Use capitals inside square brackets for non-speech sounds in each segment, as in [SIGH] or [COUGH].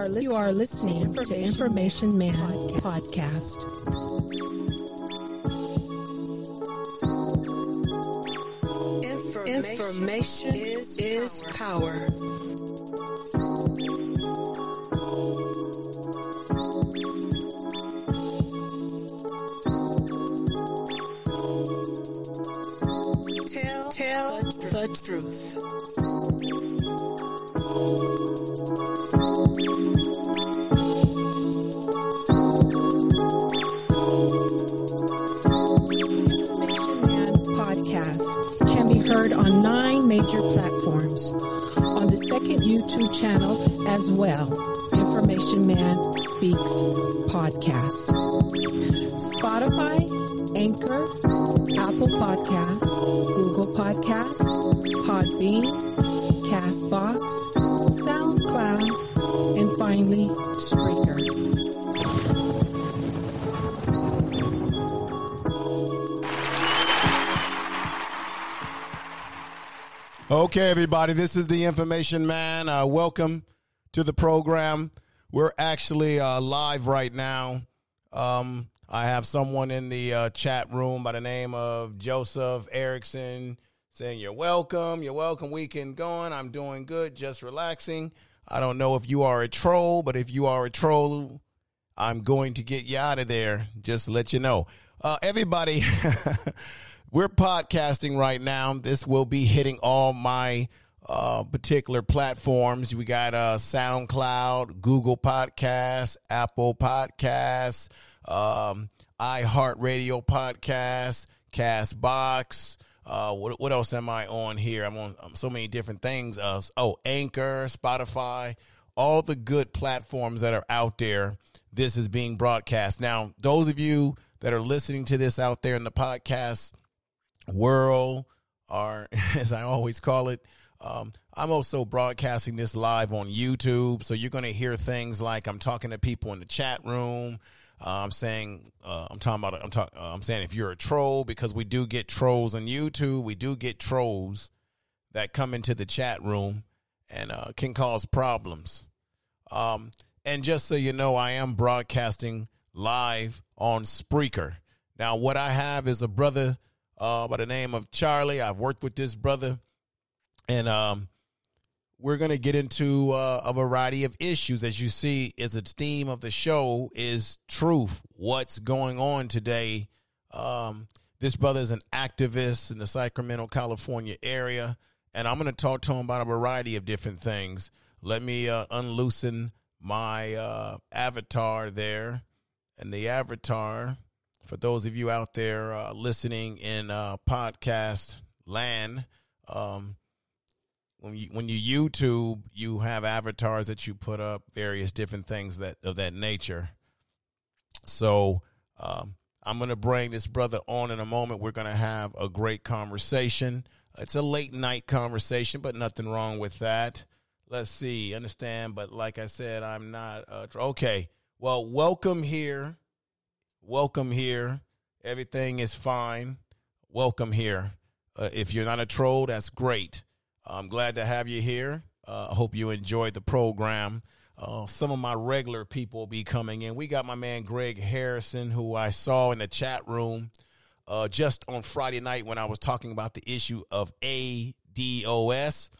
Are, li- you are listening to Information Man podcast. Information is, is power. Tell, tell the truth. Well, Information Man Speaks podcast. Spotify, Anchor, Apple Podcasts, Google Podcasts, Podbean, Castbox, SoundCloud, and finally, Spreaker. Okay, everybody, this is the Information Man. Uh, welcome to the program. We're actually uh, live right now. Um, I have someone in the uh, chat room by the name of Joseph Erickson saying, You're welcome, you're welcome. Weekend going. I'm doing good, just relaxing. I don't know if you are a troll, but if you are a troll, I'm going to get you out of there. Just let you know. Uh, everybody, [LAUGHS] we're podcasting right now. This will be hitting all my uh, particular platforms. We got uh, SoundCloud, Google Podcasts, Apple Podcasts, um, iHeartRadio Podcasts, Castbox. Uh, what, what else am I on here? I'm on um, so many different things. Uh, oh, Anchor, Spotify, all the good platforms that are out there. This is being broadcast. Now, those of you that are listening to this out there in the podcast world, or [LAUGHS] as I always call it, um, I'm also broadcasting this live on YouTube. So you're going to hear things like I'm talking to people in the chat room. Uh, I'm saying, uh, I'm talking about, I'm talking, uh, I'm saying if you're a troll, because we do get trolls on YouTube, we do get trolls that come into the chat room and uh, can cause problems. Um, and just so you know, I am broadcasting live on Spreaker. Now, what I have is a brother uh, by the name of Charlie. I've worked with this brother, and um, we're going to get into uh, a variety of issues. As you see, is the theme of the show is truth. What's going on today? Um, this brother is an activist in the Sacramento, California area, and I'm going to talk to him about a variety of different things. Let me uh, unloosen my uh, avatar there, and the avatar for those of you out there uh, listening in uh, podcast land. Um, when you when you YouTube, you have avatars that you put up, various different things that of that nature. So um, I'm going to bring this brother on in a moment. We're going to have a great conversation. It's a late night conversation, but nothing wrong with that. Let's see, understand. But like I said, I'm not uh, okay. Well, welcome here, welcome here. Everything is fine. Welcome here. Uh, if you're not a troll, that's great. I'm glad to have you here. Uh, I hope you enjoyed the program. Uh, some of my regular people will be coming in. We got my man Greg Harrison, who I saw in the chat room uh, just on Friday night when I was talking about the issue of ADOS.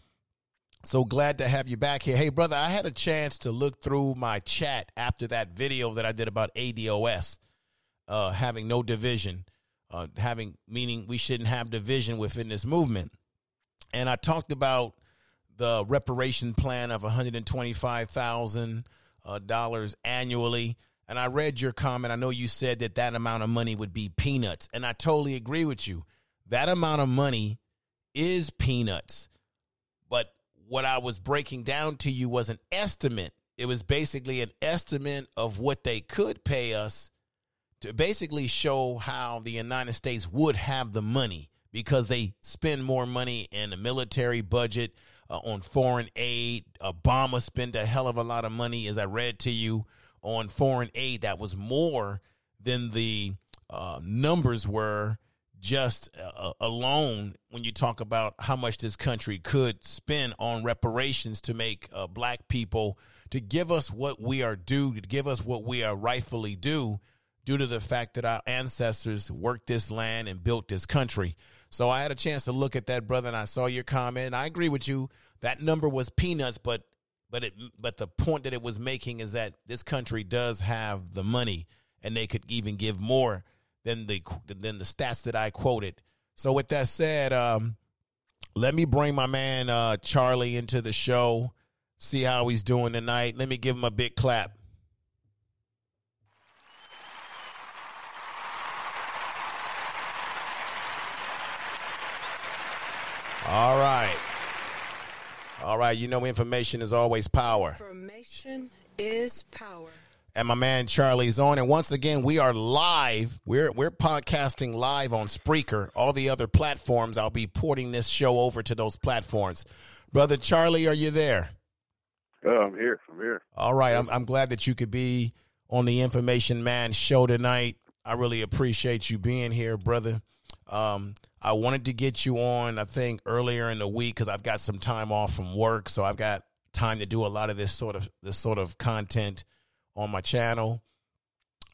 So glad to have you back here. Hey, brother, I had a chance to look through my chat after that video that I did about ADOS, uh, having no division. uh, having meaning we shouldn't have division within this movement. And I talked about the reparation plan of one hundred and twenty five thousand uh, dollars annually. And I read your comment. I know you said that that amount of money would be peanuts, and I totally agree with you. That amount of money is peanuts. But what I was breaking down to you was an estimate. It was basically an estimate of what they could pay us to basically show how the United States would have the money because they spend more money in the military budget, uh, on foreign aid. Obama spent a hell of a lot of money, as I read to you, on foreign aid that was more than the uh, numbers were just uh, alone when you talk about how much this country could spend on reparations to make uh, black people to give us what we are due to give us what we are rightfully due due to the fact that our ancestors worked this land and built this country so i had a chance to look at that brother and i saw your comment i agree with you that number was peanuts but but it but the point that it was making is that this country does have the money and they could even give more than the than the stats that I quoted. So with that said, um, let me bring my man uh, Charlie into the show. See how he's doing tonight. Let me give him a big clap. All right. All right. You know, information is always power. Information is power and my man Charlie's on. And once again, we are live. We're we're podcasting live on Spreaker, all the other platforms. I'll be porting this show over to those platforms. Brother Charlie, are you there? Oh, I'm here. I'm here. All right. I'm I'm glad that you could be on the Information Man show tonight. I really appreciate you being here, brother. Um, I wanted to get you on, I think, earlier in the week because I've got some time off from work, so I've got time to do a lot of this sort of this sort of content on my channel.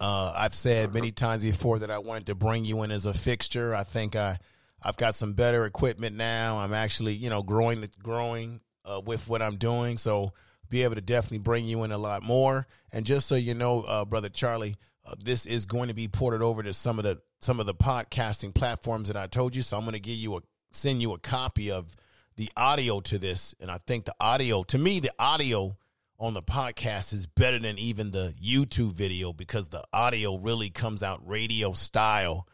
Uh, I've said many times before that I wanted to bring you in as a fixture. I think I, I've got some better equipment now. I'm actually, you know, growing, growing uh, with what I'm doing. So be able to definitely bring you in a lot more. And just so you know, uh, brother Charlie, uh, this is going to be ported over to some of the some of the podcasting platforms that I told you. So I'm going to give you a send you a copy of the audio to this. And I think the audio, to me, the audio on the podcast is better than even the YouTube video because the audio really comes out radio style.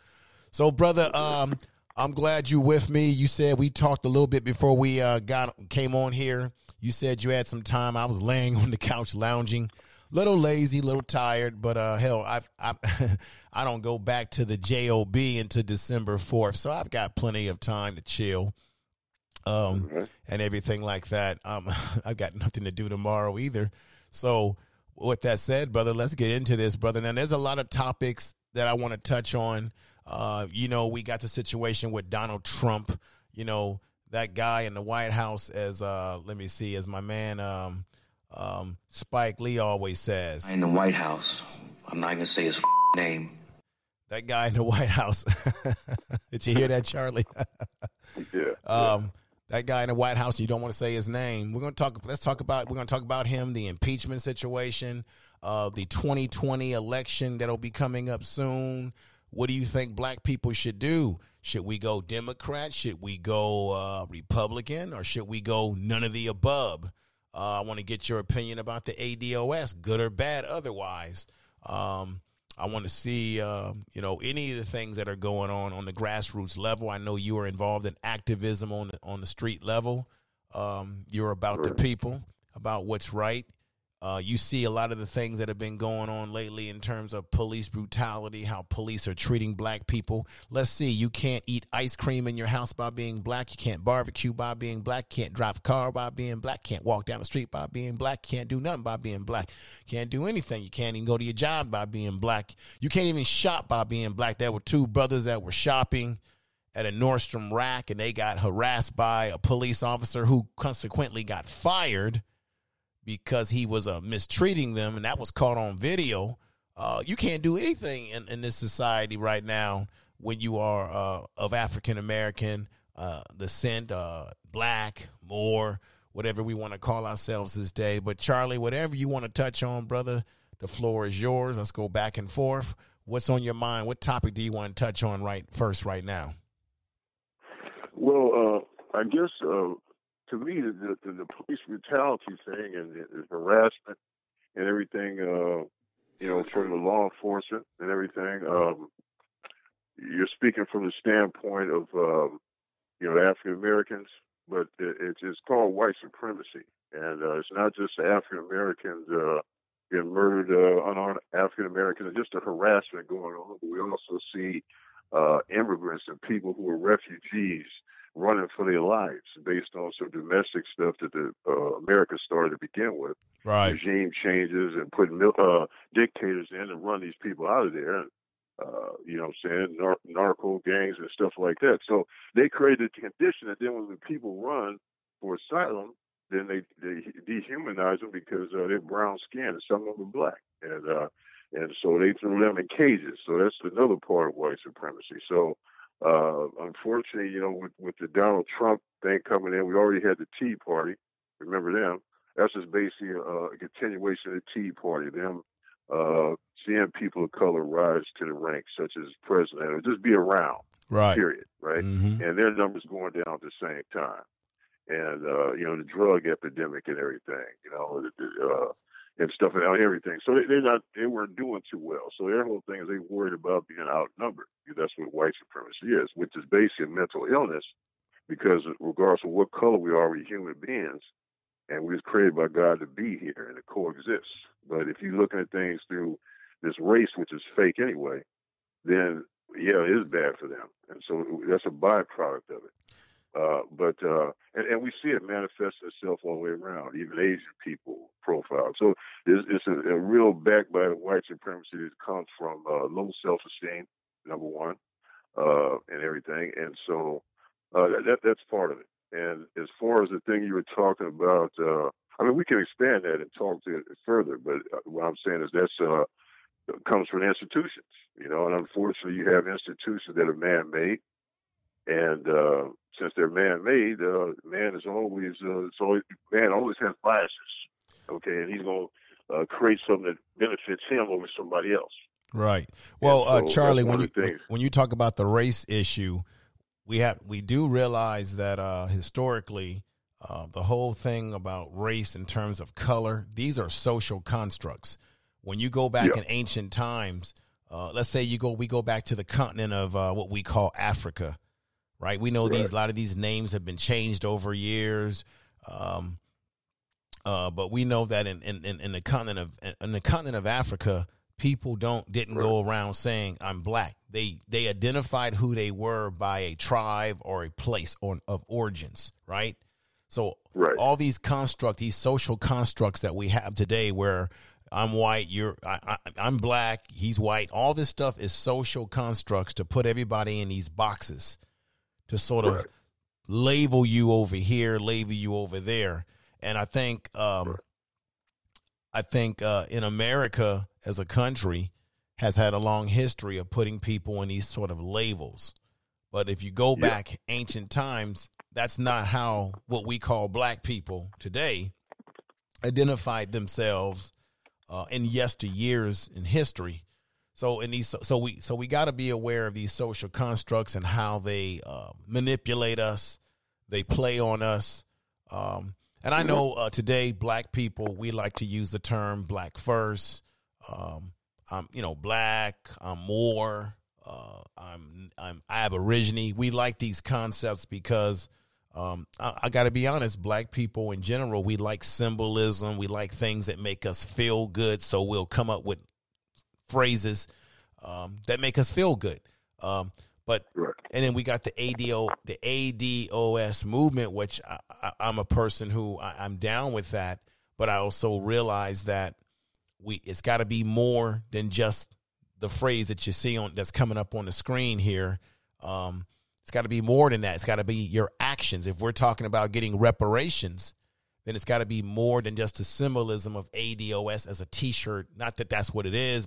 So, brother, um, I'm glad you with me. You said we talked a little bit before we uh, got came on here. You said you had some time. I was laying [LAUGHS] on the couch lounging, little lazy, little tired, but uh, hell, I I [LAUGHS] I don't go back to the job until December fourth, so I've got plenty of time to chill um, mm-hmm. and everything like that. Um, [LAUGHS] I've got nothing to do tomorrow either. So, with that said, brother, let's get into this, brother. Now, there's a lot of topics that I want to touch on. Uh, you know, we got the situation with Donald Trump. You know, that guy in the White House, as uh, let me see, as my man um, um, Spike Lee always says. In the White House, I'm not gonna say his f- name. That guy in the White House. [LAUGHS] Did you hear that, Charlie? [LAUGHS] yeah. Um, that guy in the White House. You don't want to say his name. We're going to talk. Let's talk about. We're going to talk about him. The impeachment situation. Uh, the 2020 election that'll be coming up soon. What do you think black people should do? Should we go Democrat? Should we go uh, Republican? Or should we go none of the above? Uh, I want to get your opinion about the ADOS, good or bad, otherwise. Um, I want to see, uh, you know, any of the things that are going on on the grassroots level. I know you are involved in activism on the, on the street level. Um, you're about the people, about what's right. Uh, you see a lot of the things that have been going on lately in terms of police brutality, how police are treating black people. Let's see, you can't eat ice cream in your house by being black. You can't barbecue by being black. Can't drive a car by being black. Can't walk down the street by being black. Can't do nothing by being black. Can't do anything. You can't even go to your job by being black. You can't even shop by being black. There were two brothers that were shopping at a Nordstrom rack and they got harassed by a police officer who consequently got fired because he was uh, mistreating them, and that was caught on video. Uh, you can't do anything in, in, this society right now when you are uh, of African American uh, descent, uh, black, more, whatever we want to call ourselves this day. But Charlie, whatever you want to touch on, brother, the floor is yours. Let's go back and forth. what's on your mind? What topic do you want to touch on right first right now? Well, uh, I guess to me, the, the, the police brutality thing and the, the harassment and everything, uh, you know, from the law enforcement and everything, um, you're speaking from the standpoint of, um, you know, African Americans, but it, it's, it's called white supremacy. And uh, it's not just African Americans uh, getting murdered, uh, unarmed African Americans, just the harassment going on. But we also see uh, immigrants and people who are refugees running for their lives based on some domestic stuff that the uh, America started to begin with. Right. Regime changes and putting uh, dictators in and run these people out of there. Uh, you know what I'm saying? Nar- narco gangs and stuff like that. So they created a condition that then when the people run for asylum, then they, they dehumanize them because uh, they're brown skinned and some of them are black. And, uh, and so they threw them in cages. So that's another part of white supremacy. So, uh, unfortunately, you know, with, with the Donald Trump thing coming in, we already had the Tea Party. Remember them? That's just basically a, a continuation of the Tea Party. Them uh, seeing people of color rise to the ranks, such as president, or just be around. Right. Period. Right. Mhm. And their numbers going down at the same time. And uh, you know the drug epidemic and everything. You know, the, the, uh, and stuff and everything. So they, they're not, they weren't doing too well. So their whole thing is they worried about being outnumbered. That's what white supremacy is, which is basically mental illness, because regardless of what color we are, we're human beings, and we was created by God to be here and to coexist. But if you're looking at things through this race, which is fake anyway, then yeah, it is bad for them, and so that's a byproduct of it. Uh, but uh, and, and we see it manifest itself all the way around, even Asian people profile. So it's, it's a, a real backbite of white supremacy that comes from uh, low self-esteem, number one, uh, and everything. And so uh, that that's part of it. And as far as the thing you were talking about, I mean, we can expand that and talk to it further. But what I'm saying is that's comes from institutions, you know. And unfortunately, you have institutions that are man-made, and uh, since they're man-made, uh, man is always uh, it's always man always has biases. Okay, and he's going to uh, create something that benefits him over somebody else. Right. Well, so uh, Charlie, when you things. when you talk about the race issue, we have we do realize that uh, historically, uh, the whole thing about race in terms of color, these are social constructs. When you go back Yeah. in ancient times, uh, let's say you go we go back to the continent of uh, what we call Africa, right? We know these a lot of these names have been changed over years. Um, uh, but we know that in, in, in, in the continent of in the continent of Africa, people don't didn't go around saying I'm black. They they identified who they were by a tribe or a place on, of origins, right? So Right. all these constructs, these social constructs that we have today, where I'm white, you're I, I, I'm black, he's white. All this stuff is social constructs to put everybody in these boxes to sort of Right. label you over here, label you over there. And I think um, I think uh, in America as a country has had a long history of putting people in these sort of labels. But if you go Yeah. back ancient times, that's not how what we call black people today identified themselves uh, in yesteryears in history. So in these, so we, so we got to be aware of these social constructs and how they uh, manipulate us, they play on us. Um, and I know uh, today, black people, we like to use the term "black first. Um, I'm, you know, black. I'm more. Uh, I'm, I'm Aborigine. We like these concepts because um, I, I got to be honest. Black people in general, we like symbolism. We like things that make us feel good. So we'll come up with phrases um, that make us feel good. Um, but and then we got the ADO, the ADOS movement, which I, I'm a person who I, I'm down with that. But I also realize that we it's got to be more than just the phrase that you see on that's coming up on the screen here. Um, it's got to be more than that. It's got to be your actions. If we're talking about getting reparations, then it's got to be more than just the symbolism of ADOS as a T-shirt. Not that that's what it is,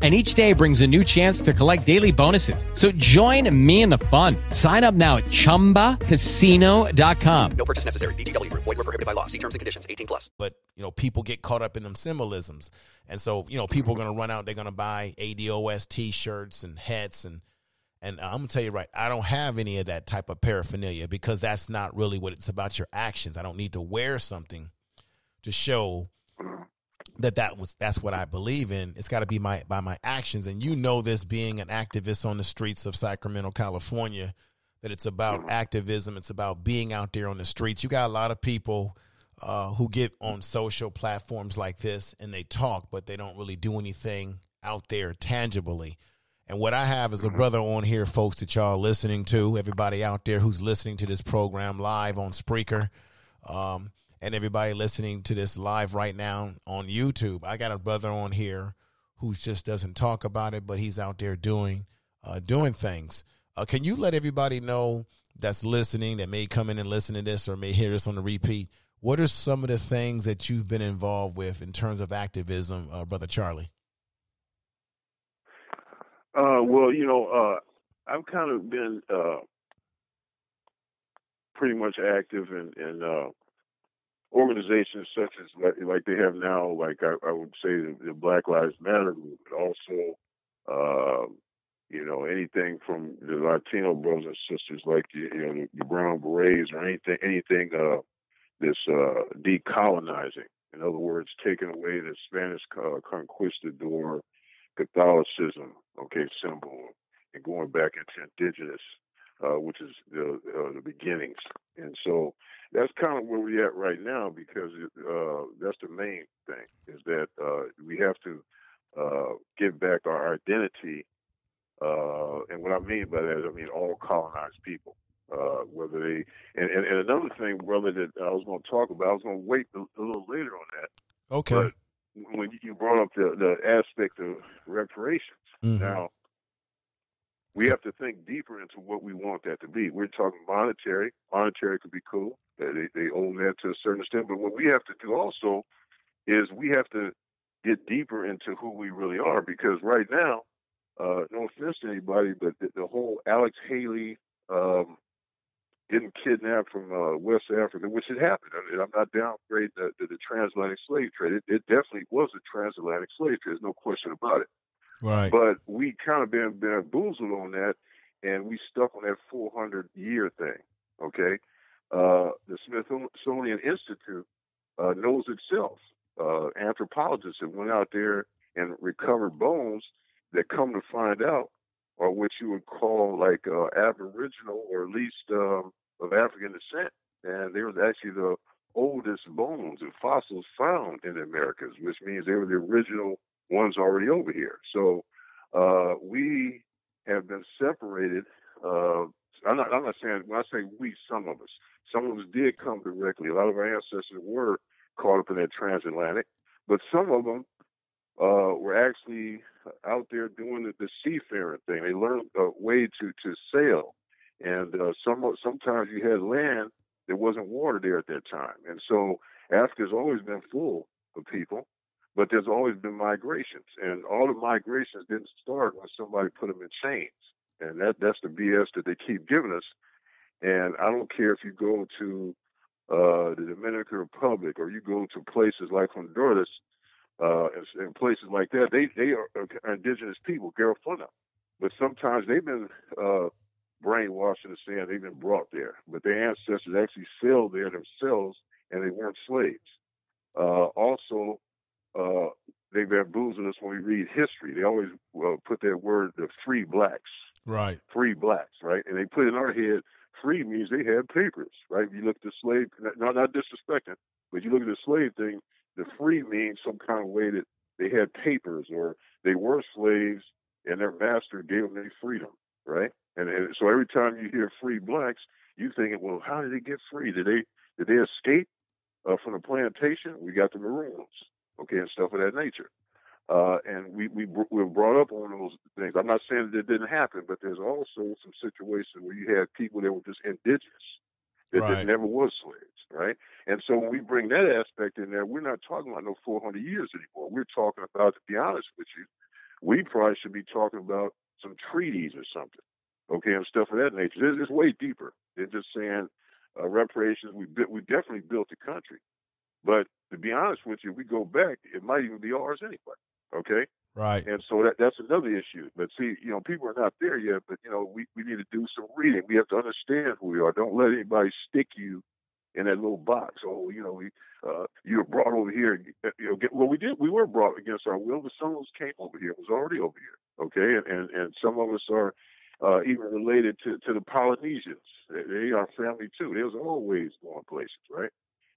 and each day brings a new chance to collect daily bonuses. So join me in the fun. Sign up now at ChumbaCasino.com. No purchase necessary. VGW. Void were prohibited by law. See terms and conditions. 18 plus. But, you know, people get caught up in them symbolisms. And so, you know, people are going to run out. They're going to buy ADOS T-shirts and hats. And, and I'm going to tell you right, I don't have any of that type of paraphernalia because that's not really what it's about your actions. I don't need to wear something to show that that was that's what I believe in. It's got to be my by my actions, and you know this being an activist on the streets of Sacramento, California, that it's about activism. It's about being out there on the streets. You got a lot of people uh, who get on social platforms like this and they talk, but they don't really do anything out there tangibly. And what I have is a brother on here, folks, that y'all listening to. Everybody out there who's listening to this program live on Spreaker. Um, and everybody listening to this live right now on YouTube. I got a brother on here who just doesn't talk about it, but he's out there doing uh, doing things. Uh, can you let everybody know that's listening that may come in and listen to this or may hear this on the repeat? What are some of the things that you've been involved with in terms of activism, uh, brother Charlie? Uh, well, you know, uh, I've kind of been uh, pretty much active in, in organizations such as like, like they have now, like I, I would say the, the, Black Lives Matter movement, but also, uh, you know, anything from the Latino brothers and sisters, like you know the, the Brown Berets or anything, anything uh, this uh, decolonizing. In other words, taking away the Spanish uh, conquistador Catholicism, okay, symbol, and going back into indigenous, uh, which is the uh, the beginnings. And so that's kind of where we're at right now because uh, that's the main thing is that uh, we have to uh, give back our identity. Uh, and what I mean by that is, I mean all colonized people, uh, whether they and, and, and, another thing, brother, that I was going to talk about, I was going to wait a, a, little later on that. Okay. But when you brought up the, the aspect of reparations, mm-hmm. now we have to think deeper into what we want that to be. We're talking monetary. Monetary could be cool. They, they own that to a certain extent. But what we have to do also is we have to get deeper into who we really are because right now, uh, no offense to anybody, but the, the whole Alex Haley um, getting kidnapped from uh, West Africa, which had happened. I mean, I'm not downgrading the, the, the transatlantic slave trade. It, it, definitely was a transatlantic slave trade. There's no question about it. Right. But we kind of been bamboozled on that, and we stuck on that 400 year thing. Okay. Uh, the Smithsonian Institute uh, knows itself. Uh, anthropologists have went out there and recovered bones that come to find out are what you would call like uh, Aboriginal or at least um, of African descent, and they were actually the oldest bones and fossils found in the Americas, which means they were the original one's already over here. So uh, we have been separated. Uh, I'm not. I'm not saying when I say we, some of us, some of us did come directly. A lot of our ancestors were caught up in that transatlantic, but some of them uh, were actually out there doing the, the seafaring thing. They learned a way to to sail, and uh, some sometimes you had land. There wasn't water there at that time, and so Africa's always been full of people but there's always been migrations, and all the migrations didn't start when somebody put them in chains, and that that's the BS that they keep giving us. And I don't care if you go to uh, the Dominican Republic or you go to places like Honduras uh, and, and, places like that, they they are, are indigenous people, Garifuna, but sometimes they've been uh, brainwashed in the sand. They've been brought there, but their ancestors actually sailed there themselves, and they weren't slaves. Uh, also, uh, they bamboozle us when we read history. They always uh, put that word, the free blacks, Right. free blacks, right? And they put in our head, free means they had papers, right? You look at the slave, not not disrespecting, but you look at the slave thing. The free means some kind of way that they had papers or they were slaves and their master gave them their freedom, right? And, and so every time you hear free blacks, you thinking, well, how did they get free? Did they did they escape uh, from the plantation? We got the Maroons, okay, and stuff of that nature. Uh, and we we we were brought up on those things. I'm not saying that it didn't happen, but there's also some situations where you had people that were just indigenous that, Right. that never was slaves, right? And so when we bring that aspect in there, we're not talking about no 400 years anymore. We're talking about, to be honest with you, we probably should be talking about some treaties or something, okay, and stuff of that nature. It's, it's way deeper than just saying uh, reparations. We we definitely built the country, but to be honest with you, we go back, it might even be ours anyway, okay? Right. And so that that's another issue. But see, you know, people are not there yet. But you know, we, we need to do some reading. We have to understand who we are. Don't let anybody stick you in that little box. Oh, you know, we, uh, you were brought over here. You know, get, well, we did. We were brought against our will, but some of us came over here. It was already over here. Okay, and and, and some of us are uh, even related to to the Polynesians. They, they are family too. There's always going places, right?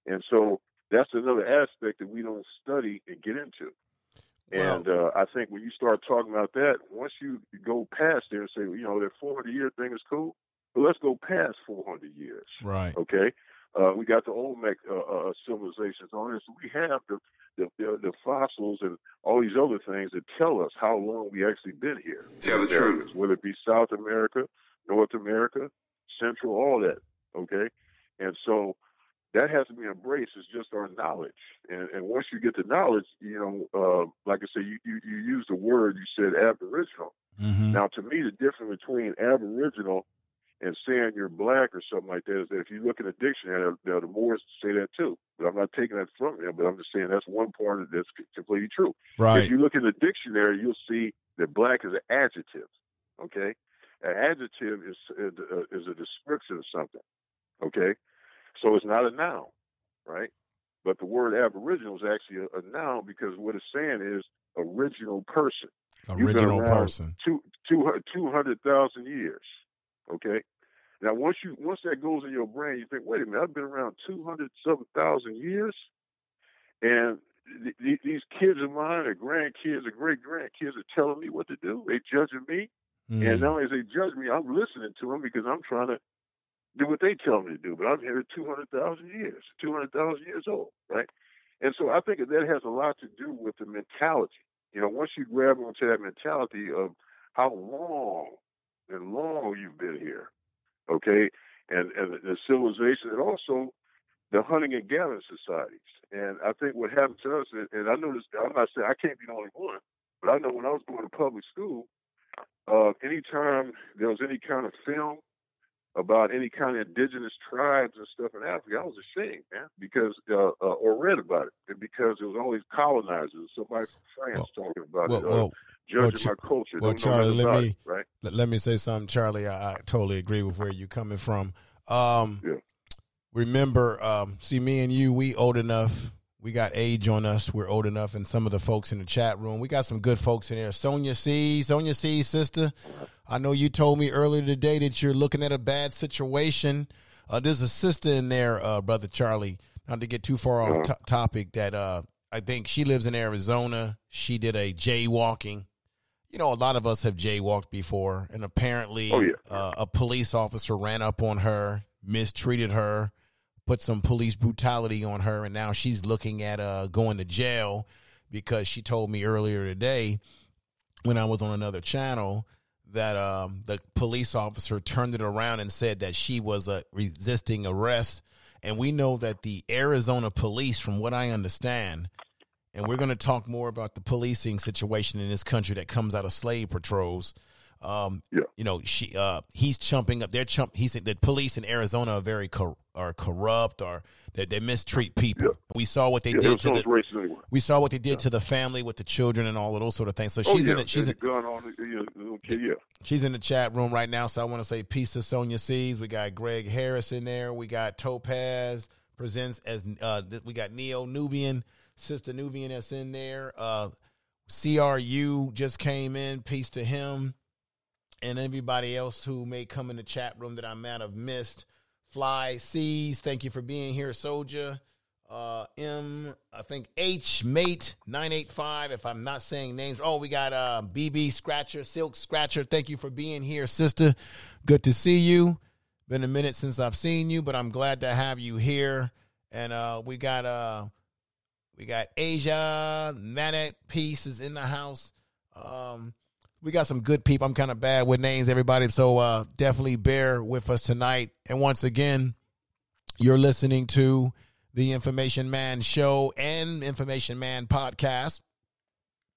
And so that's another aspect that we don't study and get into. And uh, I think when you start talking about that, once you go past there and say, you know, that 400 year thing is cool, but let's go past 400 years. Right. Okay. Uh, we got the Olmec uh, uh, civilizations on there, so we have the, the the the fossils and all these other things that tell us how long we actually been here. Tell the areas, truth. Whether it be South America, North America, Central, all that. Okay. And so that has to be embraced. It's just our knowledge, and, and once you get the knowledge, you know, uh, like I said, you, you you use the word you said Aboriginal. Mm-hmm. Now, to me, the difference between Aboriginal and saying you're black or something like that is that if you look in the dictionary, now the Moors say that too. But I'm not taking that from them. But I'm just saying that's one part of that's completely true. Right. If you look in the dictionary, you'll see that black is an adjective. Okay, an adjective is uh, is a description of something. Okay, so it's not a noun, right? But the word aboriginal is actually a, a noun because what it's saying is original person. Original person. Two, two, 200,000 years. Okay. Now, once you once that goes in your brain, you think, wait a minute, I've been around 200 something thousand years, and th- th- these kids of mine, or grandkids, or great grandkids, are telling me what to do. They're judging me, Mm. and not only as they judge me, I'm listening to them because I'm trying to do what they tell me to do. But I'm here 200,000 years, 200,000 years old, right? And so I think that has a lot to do with the mentality. You know, once you grab onto that mentality of how long and long you've been here, okay, and and the civilization, and also the hunting and gathering societies. And I think what happened to us, and, and I know this, I'm not saying I can't be the only one, but I know when I was going to public school, uh, anytime there was any kind of film about any kind of indigenous tribes and stuff in Africa, I was ashamed, man, because uh, uh, or read about it, and because it was always colonizers, somebody from France talking about well, it, uh, well, judging well, my culture. Well, Charlie, let me it, right. let, let me say something, Charlie. I, I totally agree with where you're coming from. Um, Yeah. Remember, um, see, me and you, we old enough. We got age on us. We're old enough, and some of the folks in the chat room, we got some good folks in there. Sonia C, Sonia C, sister. I know you told me earlier today that you're looking at a bad situation. Uh, there's a sister in there, uh, brother Charlie. Not to get too far off to- topic, that uh, I think she lives in Arizona. She did a jaywalking. You know, a lot of us have jaywalked before, and apparently, Oh, yeah. uh, a police officer ran up on her, mistreated her, put some police brutality on her, and now she's looking at uh, going to jail because she told me earlier today when I was on another channel that um, the police officer turned it around and said that she was uh, resisting arrest. And we know that the Arizona police, from what I understand, and we're going to talk more about the policing situation in this country that comes out of slave patrols. Um, Yeah. you know, she, uh, he's chumping up. They're chump. He's the police in Arizona are very cor- are corrupt or they, they mistreat people. Yeah. We saw what they Yeah, did to the. anyway. We saw what they did to the family with the children and all of those sort of things. So Oh, she's in it. She's in, a gun on the, you know, the little kid, yeah. She's in the chat room right now, so I want to say peace to Sonia Seas. We got Greg Harris in there. We got Topaz presents as uh, we got Neo Nubian, Sister Nubian that's in there. Uh, CRU just came in. Peace to him and everybody else who may come in the chat room that I might have missed. Fly Seas, thank you for being here, Soldier. Uh, M, I think H Mate nine eight five. If I'm not saying names, oh, we got uh BB Scratcher, Silk Scratcher. Thank you for being here, sister. Good to see you. Been a minute since I've seen you, but I'm glad to have you here. And uh, we got uh, we got Asia Manet Peace is in the house. Um, we got some good people. I'm kind of bad with names, everybody. So uh, definitely bear with us tonight. And once again, you're listening to the Information Man Show and Information Man Podcast.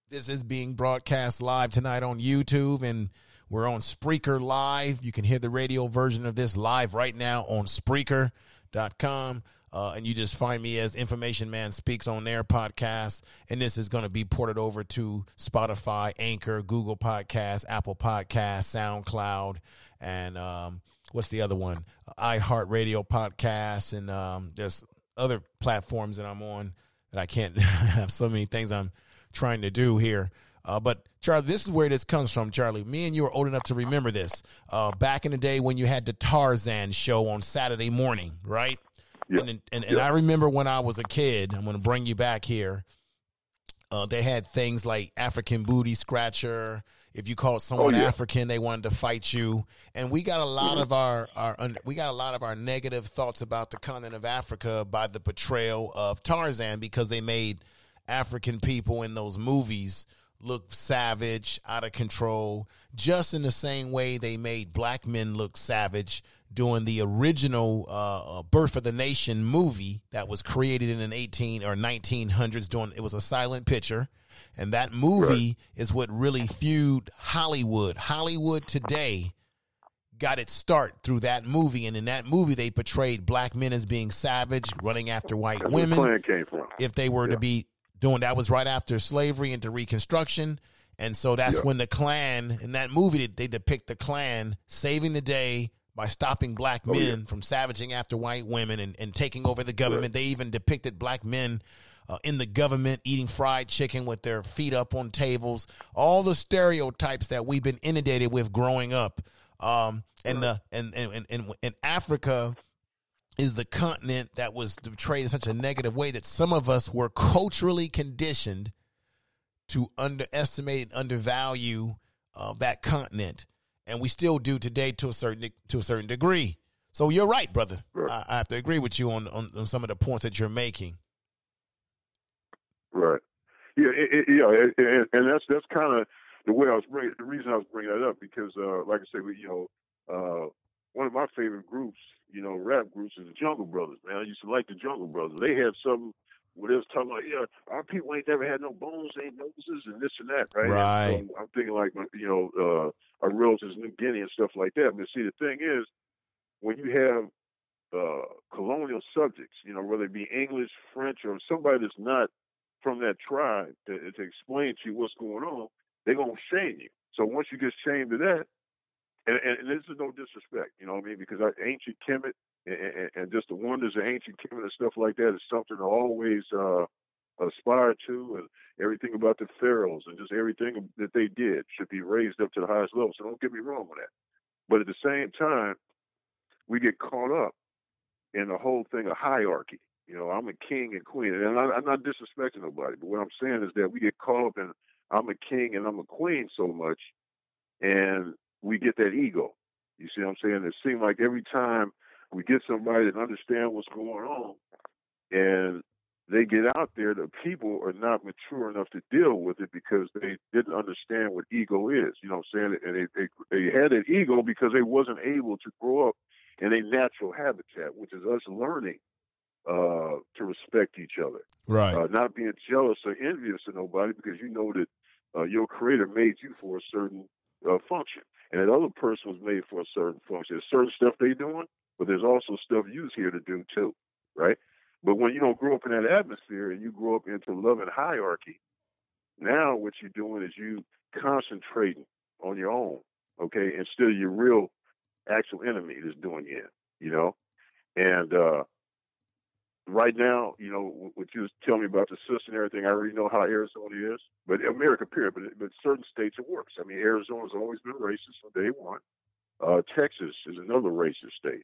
This is being broadcast live tonight on YouTube, and we're on Spreaker Live. You can hear the radio version of this live right now on Spreaker.com. Uh, and you just find me as Information Man Speaks on their podcast. And this is going to be ported over to Spotify, Anchor, Google Podcasts, Apple Podcasts, SoundCloud, and um, what's the other one? iHeartRadio Podcasts, and um, there's other platforms that I'm on that I can't [LAUGHS] have so many things I'm trying to do here. Uh, but Charlie, this is where this comes from, Charlie. Me and you are old enough to remember this. Uh, back in the day when you had the Tarzan show on Saturday morning, right? Yeah. And, and, and I remember when I was a kid, I'm going to bring you back here. Uh, they had things like African booty scratcher. If you called someone Oh, yeah. African, they wanted to fight you. And we got a lot Mhm. of our, our we got a lot of our negative thoughts about the continent of Africa by the portrayal of Tarzan because they made African people in those movies look savage, out of control, just in the same way they made black men look savage during the original uh, uh, Birth of the Nation movie that was created in an 18 or 1900s. During it was a silent picture, and that movie is what really fueled Hollywood. Hollywood today got its start through that movie, and in that movie they portrayed black men as being savage, running after white That's where the women came from. if they were to be doing that was right after slavery into reconstruction and so that's Yeah. when the klan in that movie they, they depict the klan saving the day by stopping black Oh, men yeah. from savaging after white women and, and taking over the government. They even depicted black men uh, in the government eating fried chicken with their feet up on tables. All the stereotypes that we've been inundated with growing up. Um, and the and and, and, and, and africa is the continent that was portrayed in such a negative way that some of us were culturally conditioned to underestimate and undervalue uh, that continent, and we still do today to a certain to a certain degree. So you're right, brother. I, I have to agree with you on, on, on some of the points that you're making. Right. Yeah. It, it, yeah. And, and, that's that's kind of the way I was bringing. The reason I was bringing that up because, uh, like I said, we, you know, uh, one of my favorite groups, you know, rap groups is the Jungle Brothers. Man, I used to like the Jungle Brothers. They had some where they was talking about, yeah, our people ain't never had no bones, ain't noses, and this and that, right? Right. So I'm thinking like, you know, uh, our relatives in New Guinea and stuff like that. But see, the thing is, when you have uh, colonial subjects, you know, whether it be English, French, or somebody that's not from that tribe to, to explain to you what's going on, they're going to shame you. So once you get shamed to that, and, and, and this is no disrespect, you know what I mean? Because I, ancient Kemet and, and, just the wonders of ancient Kemet and stuff like that is something to always uh, aspire to. And everything about the pharaohs and just everything that they did should be raised up to the highest level. So don't get me wrong with that. But at the same time, we get caught up in the whole thing of hierarchy. You know, I'm a king and queen, and I, I'm not disrespecting nobody, but what I'm saying is that we get caught up in I'm a king and I'm a queen so much, and we get that ego. You see what I'm saying? It seems like every time we get somebody that understands what's going on, and they get out there, the people are not mature enough to deal with it because they didn't understand what ego is. You know what I'm saying? And they they, they had an ego because they wasn't able to grow up in a natural habitat, which is us learning uh, to respect each other, Right. uh, not being jealous or envious of nobody because you know that uh, your creator made you for a certain uh, function, and that other person was made for a certain function. There's certain stuff they doing, but there's also stuff you's here to do too, right? But when you don't grow up in that atmosphere and you grow up into love and hierarchy, now what you're doing is you concentrating on your own, okay, instead of your real actual enemy that's doing you you know? And uh right now, you know, what you was telling me about the system and everything, I already know how Arizona is, but America, period. But, but certain states it works. I mean, Arizona's always been racist from day one. Uh, Texas is another racist state.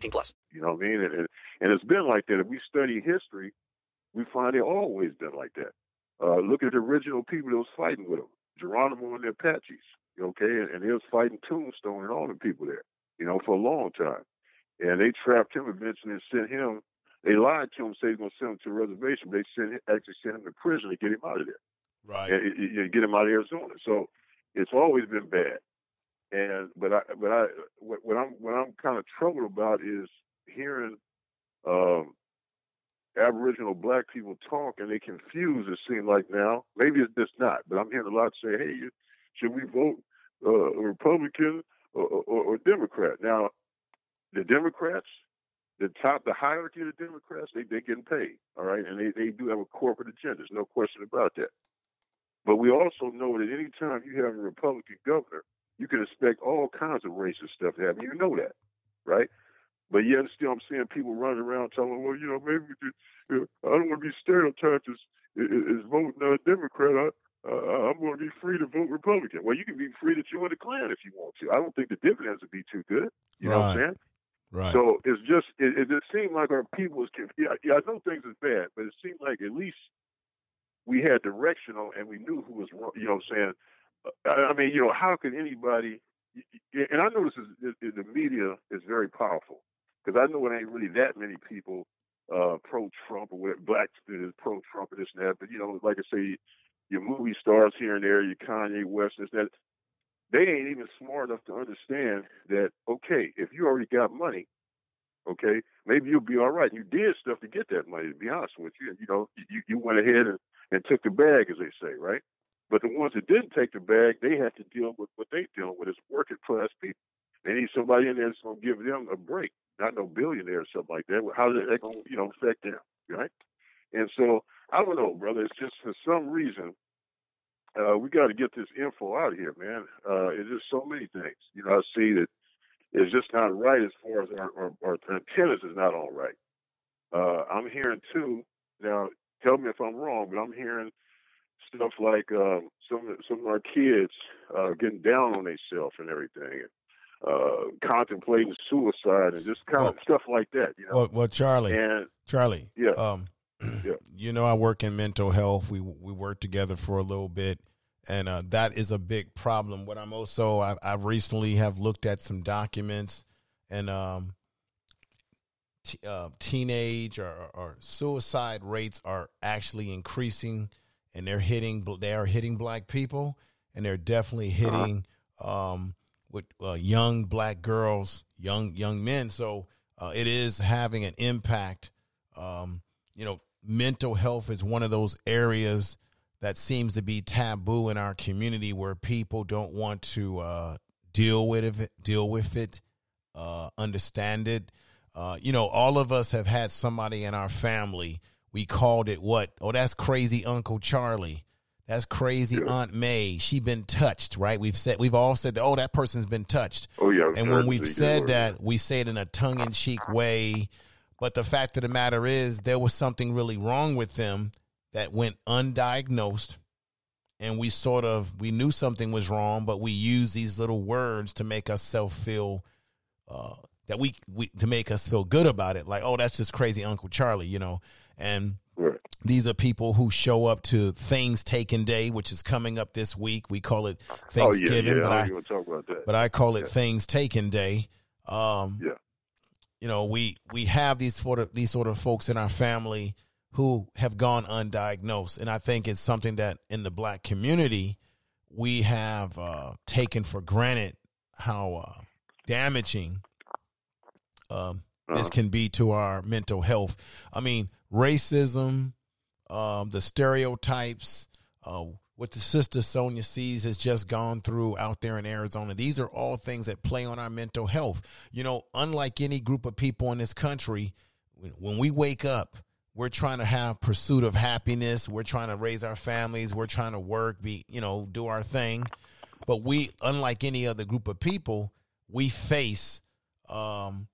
18 plus. You know what I mean? And, and, and it's been like that. If we study history, we find it always been like that. Uh, look at the original people that was fighting with them. Geronimo and the Apaches, okay? And, and he was fighting Tombstone and all the people there, you know, for a long time. And they trapped him eventually and sent him. They lied to him, said they're going to send him to a reservation. But they sent him, actually sent him to prison to get him out of there. Right. And, and- and get him out of Arizona. So it's always been bad. And but I but I what, what I'm what I'm kind of troubled about is hearing um, Aboriginal black people talk and they confuse. It seems like now maybe it's just not, but I'm hearing a lot say, "Hey, should we vote uh, Republican or, or, or Democrat?" Now, the Democrats, the top, the hierarchy of the Democrats, they they getting paid, all right, and they they do have a corporate agenda. There's no question about that. But we also know that any time you have a Republican governor, you can expect all kinds of racist stuff to happen. You know that, right? But yet still, I'm seeing people running around telling, well, you know, maybe we could, you know, I don't want to be stereotyped as, as, voting uh, Democrat. I, uh, I'm going to be free to vote Republican. Well, you can be free to join the Klan if you want to. I don't think the dividends would be too good. You know what I'm saying? Right. So it's just it, it just seemed like our people was yeah, yeah I know things is bad, but it seemed like at least we had directional and we knew who was wrong. You know what I'm saying? I mean, you know, how could anybody? And I know this is, the media is very powerful because I know it ain't really that many people uh, pro-Trump or whatever, black is pro-Trump and this and that. But you know, like I say, your movie stars here and there, your Kanye West, this and that. They ain't even smart enough to understand that. Okay, if you already got money, okay, maybe you'll be all right. You did stuff to get that money. To be honest with you, you know, you, you went ahead and, and took the bag, as they say, right? But the ones that didn't take the bag, they have to deal with what they're dealing with as working class people. They need somebody in there that's going to give them a break, not no billionaire or something like that. How is that going to, you know, affect them, right? And so I don't know, brother. It's just for some reason uh, we got to get this info out of here, man. Uh, it's just so many things. You know, I see that it's just not right as far as our, our, our antennas is not all right. Uh, I'm hearing too. Now, tell me if I'm wrong, but I'm hearing stuff like um, some of- some of our kids uh, getting down on themselves and everything, and uh, contemplating suicide and just kind of stuff like that. You know, Well, well, Charlie, and Charlie, Yeah. um, Yeah. [CLEARS THROAT] you know, I work in mental health. We we worked together for a little bit, and uh, that is a big problem. What I'm also, I, I recently have looked at some documents, and um, t- uh, teenage or, or suicide rates are actually increasing, and they're hitting. They are hitting black people, and they're definitely hitting um, with uh, young black girls, young young men. So uh, it is having an impact. Um, you know, mental health is one of those areas that seems to be taboo in our community where people don't want to uh, deal with it, deal with it, uh, understand it. Uh, you know, all of us have had somebody in our family. We called it what? Oh, that's crazy Uncle Charlie. That's crazy Aunt May. She been touched, right? We've said we've all said that. Oh, that person's been touched. oh yeah. And when we've said that, we say it in a tongue in cheek way. But the fact of the matter is, there was something really wrong with them that went undiagnosed. And we sort of we knew something was wrong, but we use these little words to make ourselves feel uh, that we, we to make us feel good about it. Like, oh, that's just crazy Uncle Charlie, you know. And Right. these are people who show up to Things Taken Day, which is coming up this week. We call it Oh yeah, Thanksgiving, yeah. but I I talk about that. but I call it Yeah. Things Taken Day. Um, Yeah. you know, we we have these sort of these sort of folks in our family who have gone undiagnosed, and I think it's something that in the black community we have uh, taken for granted how uh, damaging um, this Uh-huh. can be to our mental health. I mean, racism, um, the stereotypes, uh, what the sister Sonia sees has just gone through out there in Arizona. These are all things that play on our mental health. You know, unlike any group of people in this country, when, we wake up, we're trying to have pursuit of happiness. We're trying to raise our families. We're trying to work, be, you know, do our thing. But we, unlike any other group of people, we face um,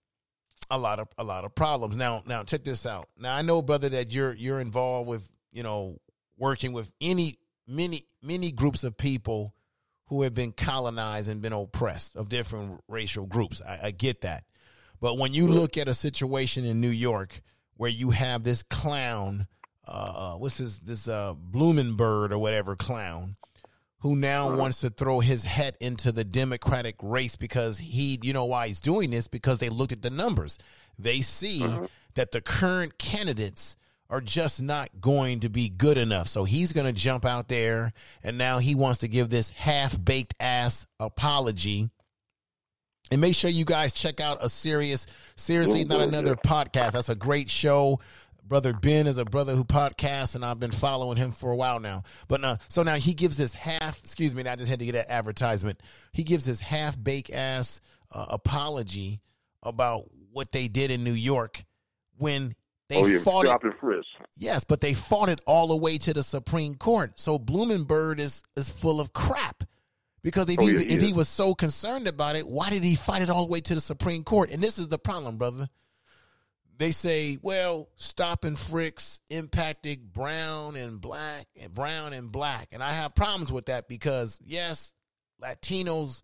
a lot of a lot of problems. Now, now check this out. Now I know, brother, that you're you're involved with you know working with any many many groups of people who have been colonized and been oppressed of different racial groups. I, I get that, but when you look at a situation in New York where you have this clown, uh, uh, what's this this uh, Blumenberg or whatever clown, who now wants to throw his head into the Democratic race because he, you know, why he's doing this because they looked at the numbers. They see mm-hmm. that the current candidates are just not going to be good enough. So he's going to jump out there and now he wants to give this half baked ass apology. And make sure you guys check out a serious, seriously, oh, not another podcast. That's a great show. Brother Ben is a brother who podcasts, and I've been following him for a while now. But now, so now he gives this half. Excuse me, I just had to get that advertisement. He gives this half baked ass uh, apology about what they did in New York when they oh yeah, fought it. frisk. Yes, but they fought it all the way to the Supreme Court. So Blumenberg is is full of crap. Because if Oh, he yeah, he if he was so concerned about it, why did he fight it all the way to the Supreme Court? And this is the problem, brother. They say, well, stop and frisk impacted brown and black and brown and black. And I have problems with that because yes, Latinos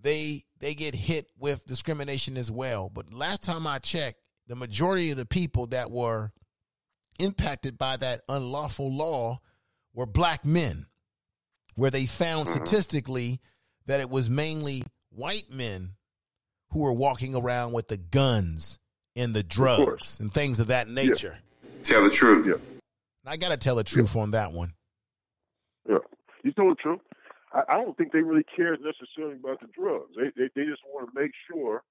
they they get hit with discrimination as well. But last time I checked, the majority of the people that were impacted by that unlawful law were black men, where they found mm-hmm. statistically that it was mainly white men who were walking around with the guns and the drugs and things of that nature. Tell the truth. Yeah. I got to tell the truth on that one. Yeah, you told the truth. I, I don't think they really care necessarily about the drugs. They they, they just want to make sure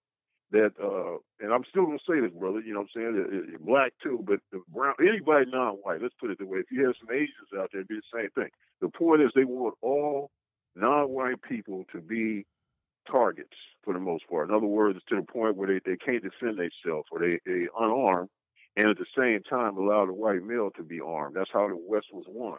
that, uh, and I'm still gonna say this, brother. You know what I'm saying? It- black too, but the brown, anybody non-white. Let's put it the way. If you have some Asians out there, it'd be the same thing. The point is, they want all non-white people to be targets for the most part. In other words, to the point where they, they can't defend themselves or they they unarmed, and at the same time allow the white male to be armed. That's how the West was won.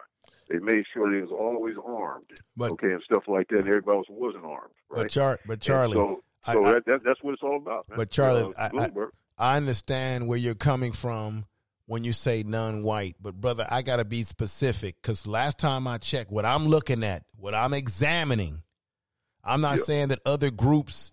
They made sure they was always armed, But okay, and stuff like that. And everybody else wasn't armed, right? but Char but And Charlie, so, I- so I- that, that that's what it's all about. Man. But Charlie, Uh, I- I- understand where you're coming from when you say non-white, but brother, I got to be specific because last time I checked, what I'm looking at, what I'm examining, I'm not Yeah. saying that other groups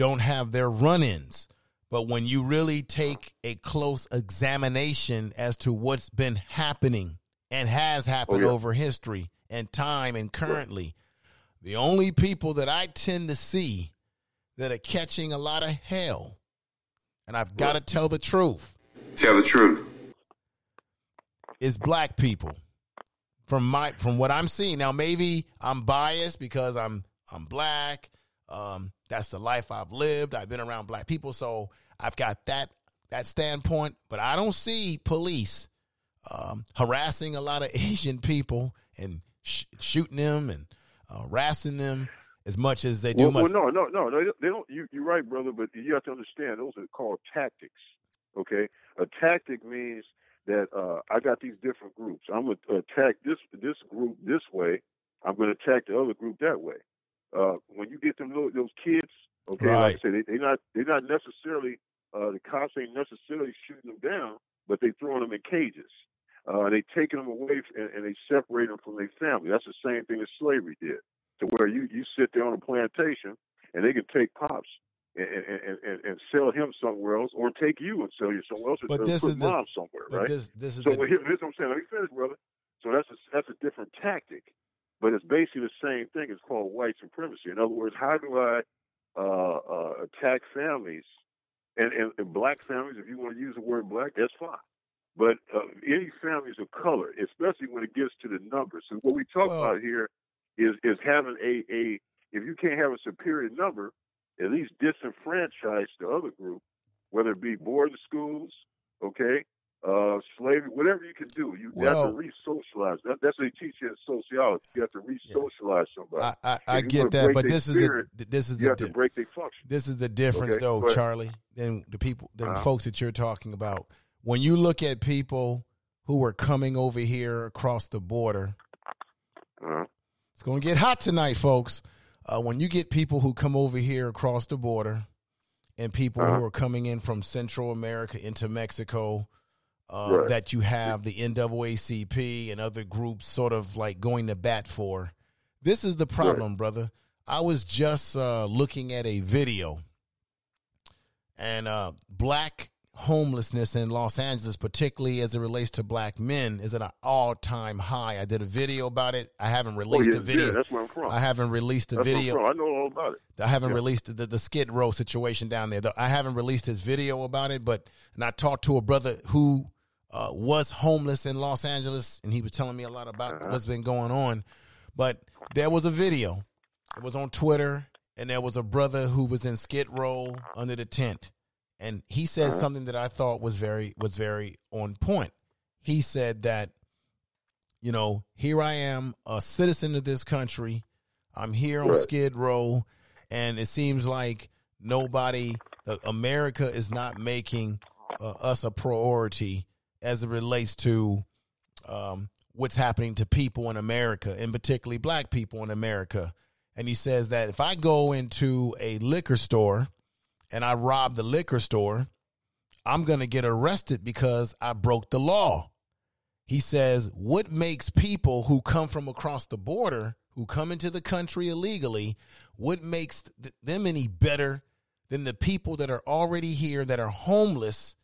don't have their run-ins, but when you really take a close examination as to what's been happening and has happened Oh, yeah. over history and time and currently, the only people that I tend to see that are catching a lot of hell, and I've got to tell the truth, Tell the truth. is black people. From my from what I'm seeing now, maybe I'm biased because I'm I'm black. Um, that's the life I've lived. I've been around black people, so I've got that that standpoint. But I don't see police um, harassing a lot of [LAUGHS] Asian people and sh- shooting them and uh, harassing them as much as they do. Well, well, no, no, no, they don't- they don't. You, you're right, brother. But you have to understand those are called tactics. Okay, a tactic means that uh, I got these different groups. I'm going to attack this this group this way. I'm going to attack the other group that way. Uh, when you get them little, those kids, okay, like I said, they, they're not they're not necessarily uh, the cops ain't necessarily shooting them down, but they throwing them in cages. Uh, they taking them away and, and they separate them from their family. That's the same thing that slavery did. To where you you sit there on a plantation and they can take pops and, and, and, and sell him somewhere else, or take you and sell you somewhere else, But or this put is the- somewhere, right? this- this is so the- here- here's what I'm saying. Let me finish, brother. So that's a, that's a different tactic, but it's basically the same thing. It's called white supremacy. In other words, how do I uh, uh, attack families and, and, and black families? If you want to use the word black, that's fine. But uh, any families of color, especially when it gets to the numbers. So what we talk Well- about here is is having a, a if you can't have a superior number, at least disenfranchise the other group, whether it be boarding schools, okay, uh, slavery, whatever you can do. You Well- have to re-socialize. That, that's what they teach you in sociology. You have to re-socialize somebody. I, I, I get that, but this is the this is you the have to break their function. this is the difference Okay, though, Charlie, than the people than Uh-huh. folks that you're talking about. When you look at people who are coming over here across the border, Uh-huh. it's going to get hot tonight, folks. Uh, when you get people who come over here across the border, and people Uh-huh. who are coming in from Central America into Mexico, uh, Right. that you have the NAACP and other groups sort of like going to bat for. This is the problem, brother. I was just uh, looking at a video, and uh, black homelessness in Los Angeles, particularly as it relates to black men, is at an all-time high. I did a video about it. I haven't released oh, yeah, the video. Yeah, that's where I'm from. I haven't released the That's video. I know all about it. I haven't Yeah. released the, the Skid Row situation down there. I haven't released his video about it, but and I talked to a brother who uh, was homeless in Los Angeles, and he was telling me a lot about Uh-huh. what's been going on. But there was a video. It was on Twitter, and there was a brother who was in Skid Row under the tent, and he said Uh-huh. something that I thought was very was very on point. He said that, you know, here I am, a citizen of this country. I'm here on. Skid Row, and it seems like nobody, uh, America is not making uh, us a priority as it relates to um, what's happening to people in America, and particularly black people in America. And he says that if I go into a liquor store and I rob the liquor store, I'm going to get arrested because I broke the law. He says, What makes people who come from across the border, who come into the country illegally, what makes th- them any better than the people that are already here that are homeless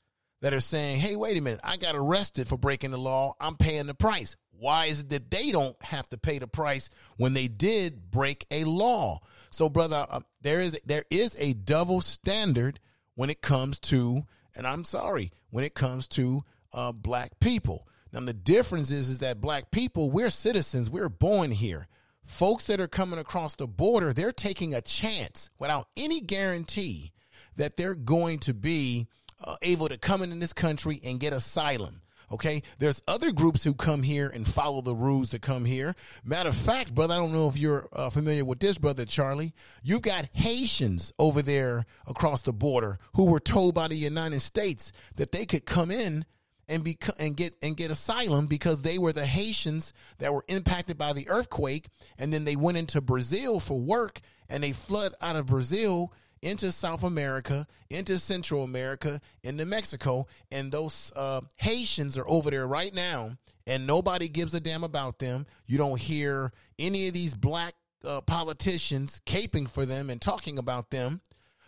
that are saying, Hey, wait a minute, I got arrested for breaking the law. I'm paying the price. Why is it that they don't have to pay the price when they did break a law? So, brother, uh, there is there is a double standard when it comes to, and I'm sorry, when it comes to uh, black people. Now, the difference is is that black people, we're citizens, we're born here. Folks that are coming across the border, they're taking a chance without any guarantee that they're going to be uh, able to come into this country and get asylum. Okay, there's other groups who come here and follow the rules to come here. Matter of fact, brother, I don't know if you're uh, familiar with this, brother Charlie. You've got Haitians over there across the border who were told by the United States that they could come in and be and get and get asylum because they were the Haitians that were impacted by the earthquake, and then they went into Brazil for work, and they flood out of Brazil into South America, into Central America, into Mexico, and those uh, Haitians are over there right now, and nobody gives a damn about them. You don't hear any of these black uh, politicians caping for them and talking about them,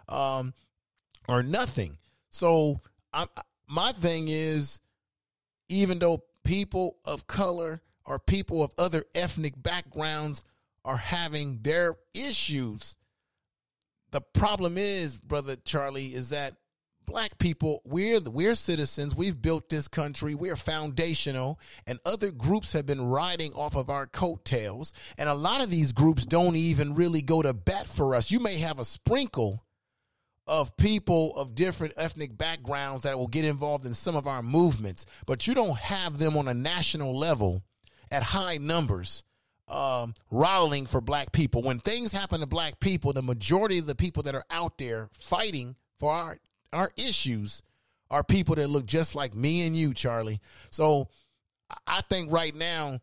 um, or nothing. So I, my thing is, even though people of color or people of other ethnic backgrounds are having their issues the problem is, brother Charlie, is that black people we're we're citizens. We've built this country. We're foundational, and other groups have been riding off of our coattails. And a lot of these groups don't even really go to bat for us. You may have a sprinkle of people of different ethnic backgrounds that will get involved in some of our movements, but you don't have them on a national level at high numbers um, rallying for black people. When things happen to black people, the majority of the people that are out there fighting for our our issues are people that look just like me and you, Charlie. So I think right now,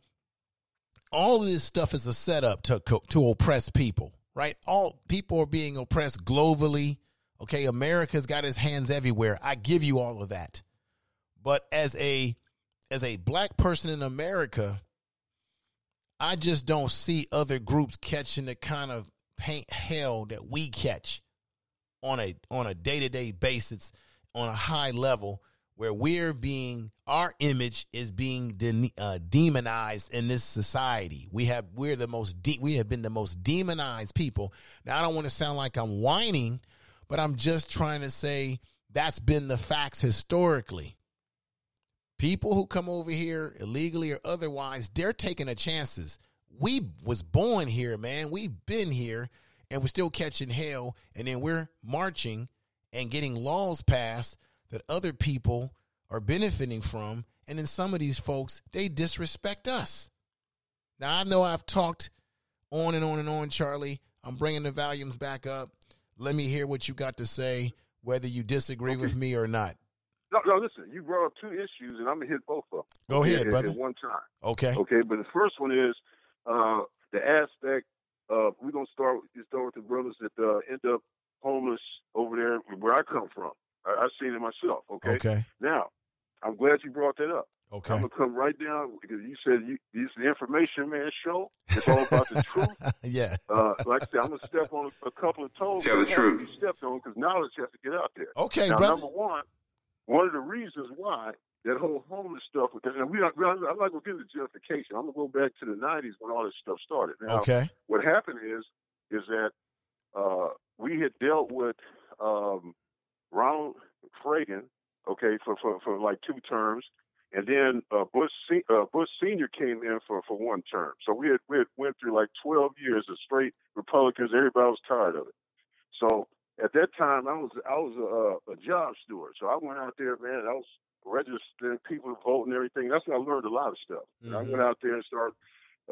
all of this stuff is a setup to to oppress people. Right? All people are being oppressed globally. Okay, America's got its hands everywhere. I give you all of that. But as a as a black person in America, I just don't see other groups catching the kind of paint hell that we catch on a on a day to day basis on a high level where we're being our image is being de- uh, demonized in this society. We have we're the most de- we have been the most demonized people. Now I don't want to sound like I'm whining, but I'm just trying to say that's been the facts historically. People who come over here illegally or otherwise, they're taking the chances. We was born here, man. We've been here and we're still catching hell and then we're marching and getting laws passed that other people are benefiting from and then some of these folks they disrespect us. Now I know I've talked on and on and on, Charlie. I'm bringing the volumes back up. Let me hear what you got to say, whether you disagree Okay. with me or not. No, no, listen. You brought up two issues, and I'm gonna hit both of them. Go ahead, at- brother. At one time. Okay. Okay, but the first one is uh, the aspect of we're gonna start. You start with the brothers that uh, end up homeless over there where I come from. I, I've seen it myself. Okay. Okay. Now, I'm glad you brought that up. Okay. I'm gonna come right down because you said you, this is the information man show. It's all about the truth. [LAUGHS] yeah. Uh, like I said, I'm gonna step on a, a couple of toes. Tell the that have to truth. be Stepped on because knowledge has to get out there. Okay, now, brother. number one, one of the reasons why that whole homeless stuff, and we, I'm not gonna get into justification. I'm gonna go back to the '90s when all this stuff started. Now, Okay. what happened is, is that uh, we had dealt with um, Ronald Reagan, okay, for, for, for like two terms, and then uh, Bush uh, Bush Senior came in for, for one term. So we had we had went through like 12 years of straight Republicans. Everybody was tired of it. So at that time, I was I was a, a job steward. So I went out there, man. I was registering people to vote and everything. That's when I learned a lot of stuff. And I went out there and started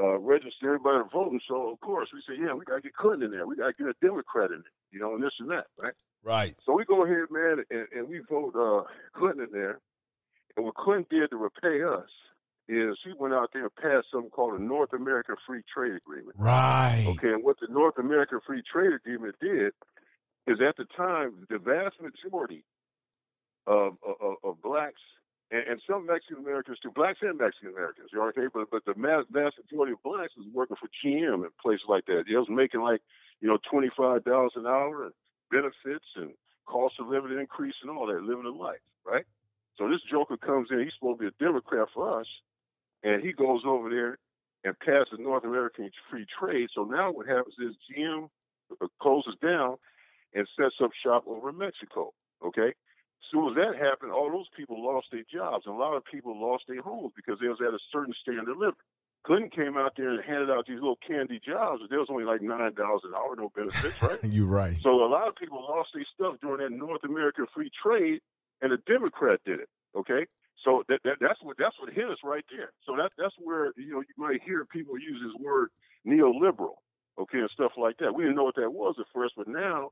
uh, registering everybody to vote. And so of course we said, yeah, we got to get Clinton in there. We got to get a Democrat in there. You know, and this and that, right? Right. So we go ahead, man, and, and we vote uh, Clinton in there. And what Clinton did to repay us is he went out there and passed something called a North American Free Trade Agreement. Right. Okay, and what the North American Free Trade Agreement did is at the time, the vast majority of, of, of blacks and, and some Mexican Americans too, blacks and Mexican Americans, you know, but, but the mass, vast majority of blacks was working for GM and places like that. They was making like, you know, $25 an hour and benefits and cost of living increase and all that, living a life, right? So this joker comes in, he's supposed to be a Democrat for us, and he goes over there and passes North American free trade. So now what happens is GM uh, closes down and sets up shop over in Mexico. Okay. As soon as that happened, all those people lost their jobs. And a lot of people lost their homes because they was at a certain standard of living. Clinton came out there and handed out these little candy jobs, but there was only like nine dollars an hour, no benefits, right? [LAUGHS] You're right. So a lot of people lost their stuff during that North American free trade, and a Democrat did it. Okay, so that, that that's what that's what hit us right there. So that that's where you know you might hear people use this word neoliberal, okay, and stuff like that. We didn't know what that was at first, but now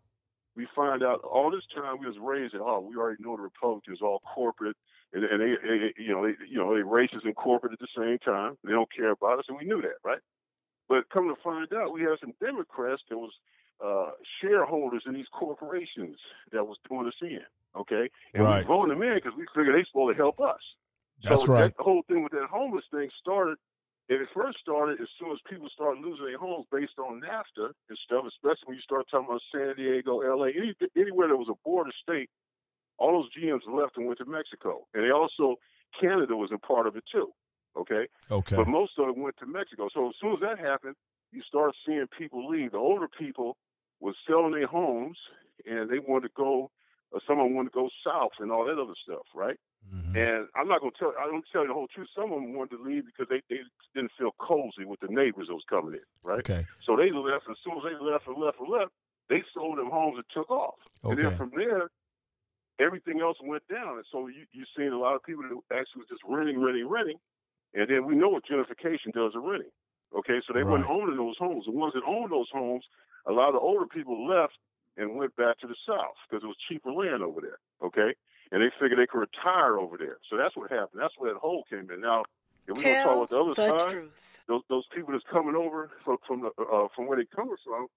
we find out all this time we was raised that oh we already know the Republicans all corporate and, and they, they you know they you know they racist and corporate at the same time. They don't care about us, and we knew that, right? But come to find out, we have some Democrats that was uh, shareholders in these corporations that was doing us in. Okay, and Right. we voted them in because we figured they supposed to help us. That's so right. That, the whole thing with that homeless thing started. And it first started as soon as people started losing their homes based on NAFTA and stuff, especially when you start talking about San Diego, LA, any, anywhere that was a border state, all those GMs left and went to Mexico. And they also, Canada was a part of it too. Okay. Okay. But most of it went to Mexico. So as soon as that happened, you start seeing people leave. The older people was selling their homes and they wanted to go, uh, someone wanted to go south and all that other stuff, right? Mhm. And I'm not going to tell, I don't tell you the whole truth. Some of them wanted to leave because they, they didn't feel cozy with the neighbors that was coming in, right? Okay. So they left. As soon as they left and left and left, they sold them homes and took off. Okay. And then from there, everything else went down. And so you, you've seen a lot of people that actually was just renting, renting, renting. And then we know what gentrification does to renting. Okay, so they weren't Right. owning those homes. The ones that owned those homes, a lot of the older people left and went back to the south because it was cheaper land over there. Okay, and they figured they could retire over there. So that's what happened. That's where that hole came in. Now, if we're going to talk Tell about the other the side, truth. those those people that's coming over from from the, uh, from where they coming from,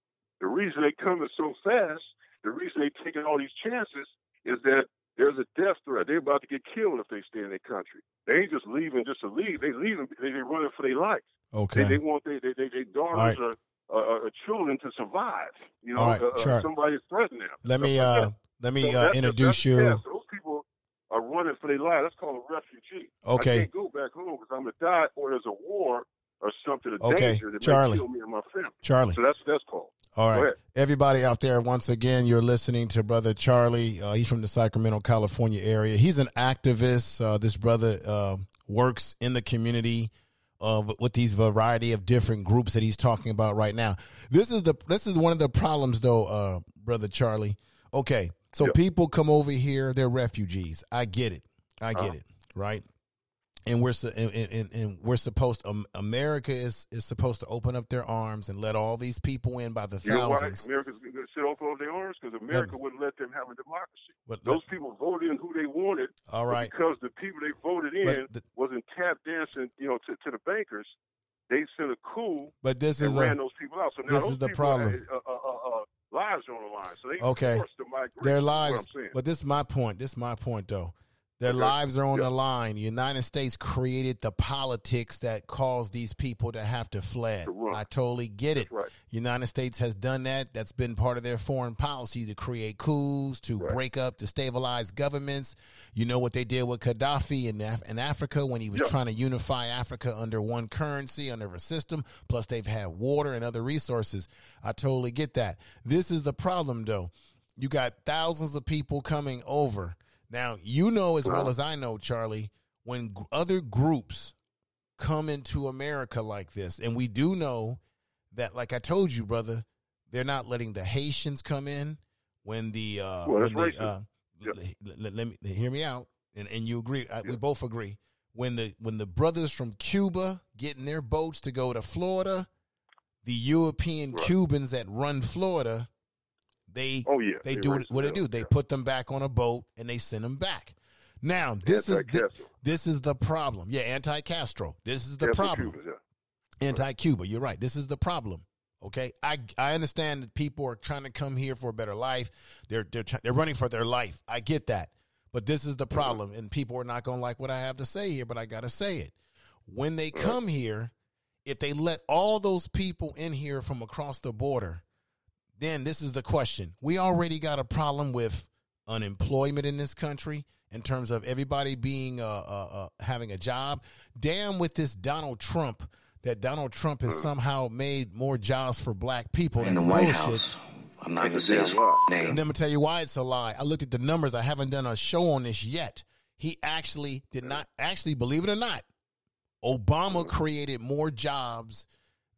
the reason they coming so fast, the reason they taking all these chances is that there's a death threat. They're about to get killed if they stay in their country. They ain't just leaving just to leave. They leaving. They they running for their life. Okay. They, they want they they they, they daughters All right. Uh, uh, children to survive. You know, All right, uh, uh, Charlie. somebody threatened them. Let me uh let me So uh, introduce you. yeah, so those people are running for their life. That's called a refugee. Okay. I can't go back home because I'm gonna die, or there's a war or something, a Okay, danger that Charlie. may kill me and my family. Charlie. So that's that's called. All right. Everybody out there, once again, you're listening to Brother Charlie. Uh, he's from the Sacramento, California area. He's an activist. Uh, this brother uh, works in the community uh, with these variety of different groups that he's talking about right now. This is the this is one of the problems, though, uh, Brother Charlie. Okay, so people come over here; they're refugees. I get it. I get Uh-huh. it. Right. And we're and, and, and we're supposed um, America is is supposed to open up their arms and let all these people in by the You know why thousands. America's going to sit open their arms? Because America wouldn't let them have a democracy. But Those people voted in who they wanted. All right. Because the people they voted in the- wasn't tap dancing, you know, to, to the bankers. They sent a coup But this and is ran a, those people out. So now this those is the problem. Uh, uh, uh, uh, lives are on the line. So they okay. forced to migrate. Their lives, but this is my point. This is my point, though. Their Okay. lives are on Yeah. the line. The United States created the politics that caused these people to have to fled. To. I totally get it. Right. United States has done that. That's been part of their foreign policy to create coups, to Right. break up, to stabilize governments. You know what they did with Gaddafi in, Af- in Africa when he was Yeah. trying to unify Africa under one currency, under a system. Plus, they've had water and other resources. I totally get that. This is the problem, though. You got thousands of people coming over. Now, you know as well as I know, Charlie, when other groups come into America like this, and we do know that, like I told you, brother, they're not letting the Haitians come in. When the uh, Well, when the, uh, Yep. let, let- let me hear me out, and, and you agree. I, We both agree. When the when the brothers from Cuba get in their boats to go to Florida, the European Right. Cubans that run Florida, they Oh, yeah. they They do racist what they do. They put them back on a boat and they send them back. Now this is Anti-Castro. this is the problem. Yeah, anti Castro. This is the problem. Yeah. Anti Cuba. You're right. This is the problem. Okay, I I understand that people are trying to come here for a better life. They're they're they're running for their life. I get that, but this is the problem, and people are not going to like what I have to say here. But I got to say it. When they come here, if they let all those people in here from across the border, then this is the question. We already got a problem with unemployment in this country in terms of everybody being uh, uh, uh, having a job. Damn, with this Donald Trump, that Donald Trump has somehow made more jobs for black people. In That's the White bullshit. House. I'm not going to say his name. And let me tell you why it's a lie. I looked at the numbers. I haven't done a show on this yet. He actually did not actually believe it or not. Obama created more jobs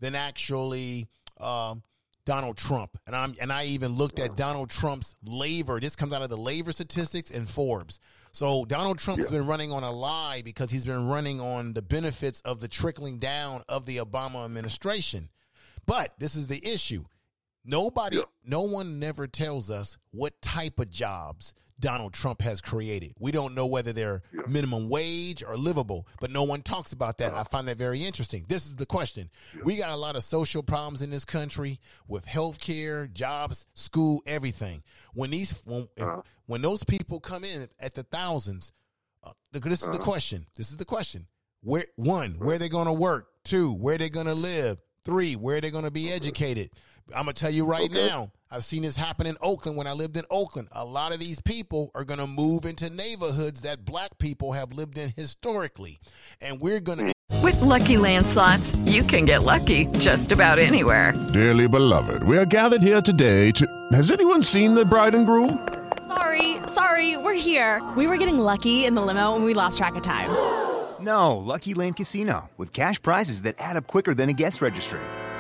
than actually um, Donald Trump. And I'm and I even looked at Donald Trump's labor. This comes out of the labor statistics and Forbes. So Donald Trump's been running on a lie because he's been running on the benefits of the trickling down of the Obama administration. But this is the issue. Nobody, no one never tells us what type of jobs Donald Trump has created. We don't know whether they're minimum wage or livable, but no one talks about that. I uh-huh. find that very interesting. This is the question. We got a lot of social problems in this country with health care, jobs, school, everything. When these when, if- uh-huh. when those people come in at the thousands, uh, this is the uh-huh. question. This is the question. Where one, where they going to work? Two, where they going to live? Three, where they going to be educated? I'm gonna tell you right now. I've seen this happen in Oakland when I lived in Oakland. A lot of these people are gonna move into neighborhoods that black people have lived in historically, and we're gonna. With Lucky Land slots, you can get lucky just about anywhere. Dearly beloved, we are gathered here today to. Has anyone seen the bride and groom? Sorry, sorry, we're here. We were getting lucky in the limo and we lost track of time. No, Lucky Land Casino, with cash prizes that add up quicker than a guest registry.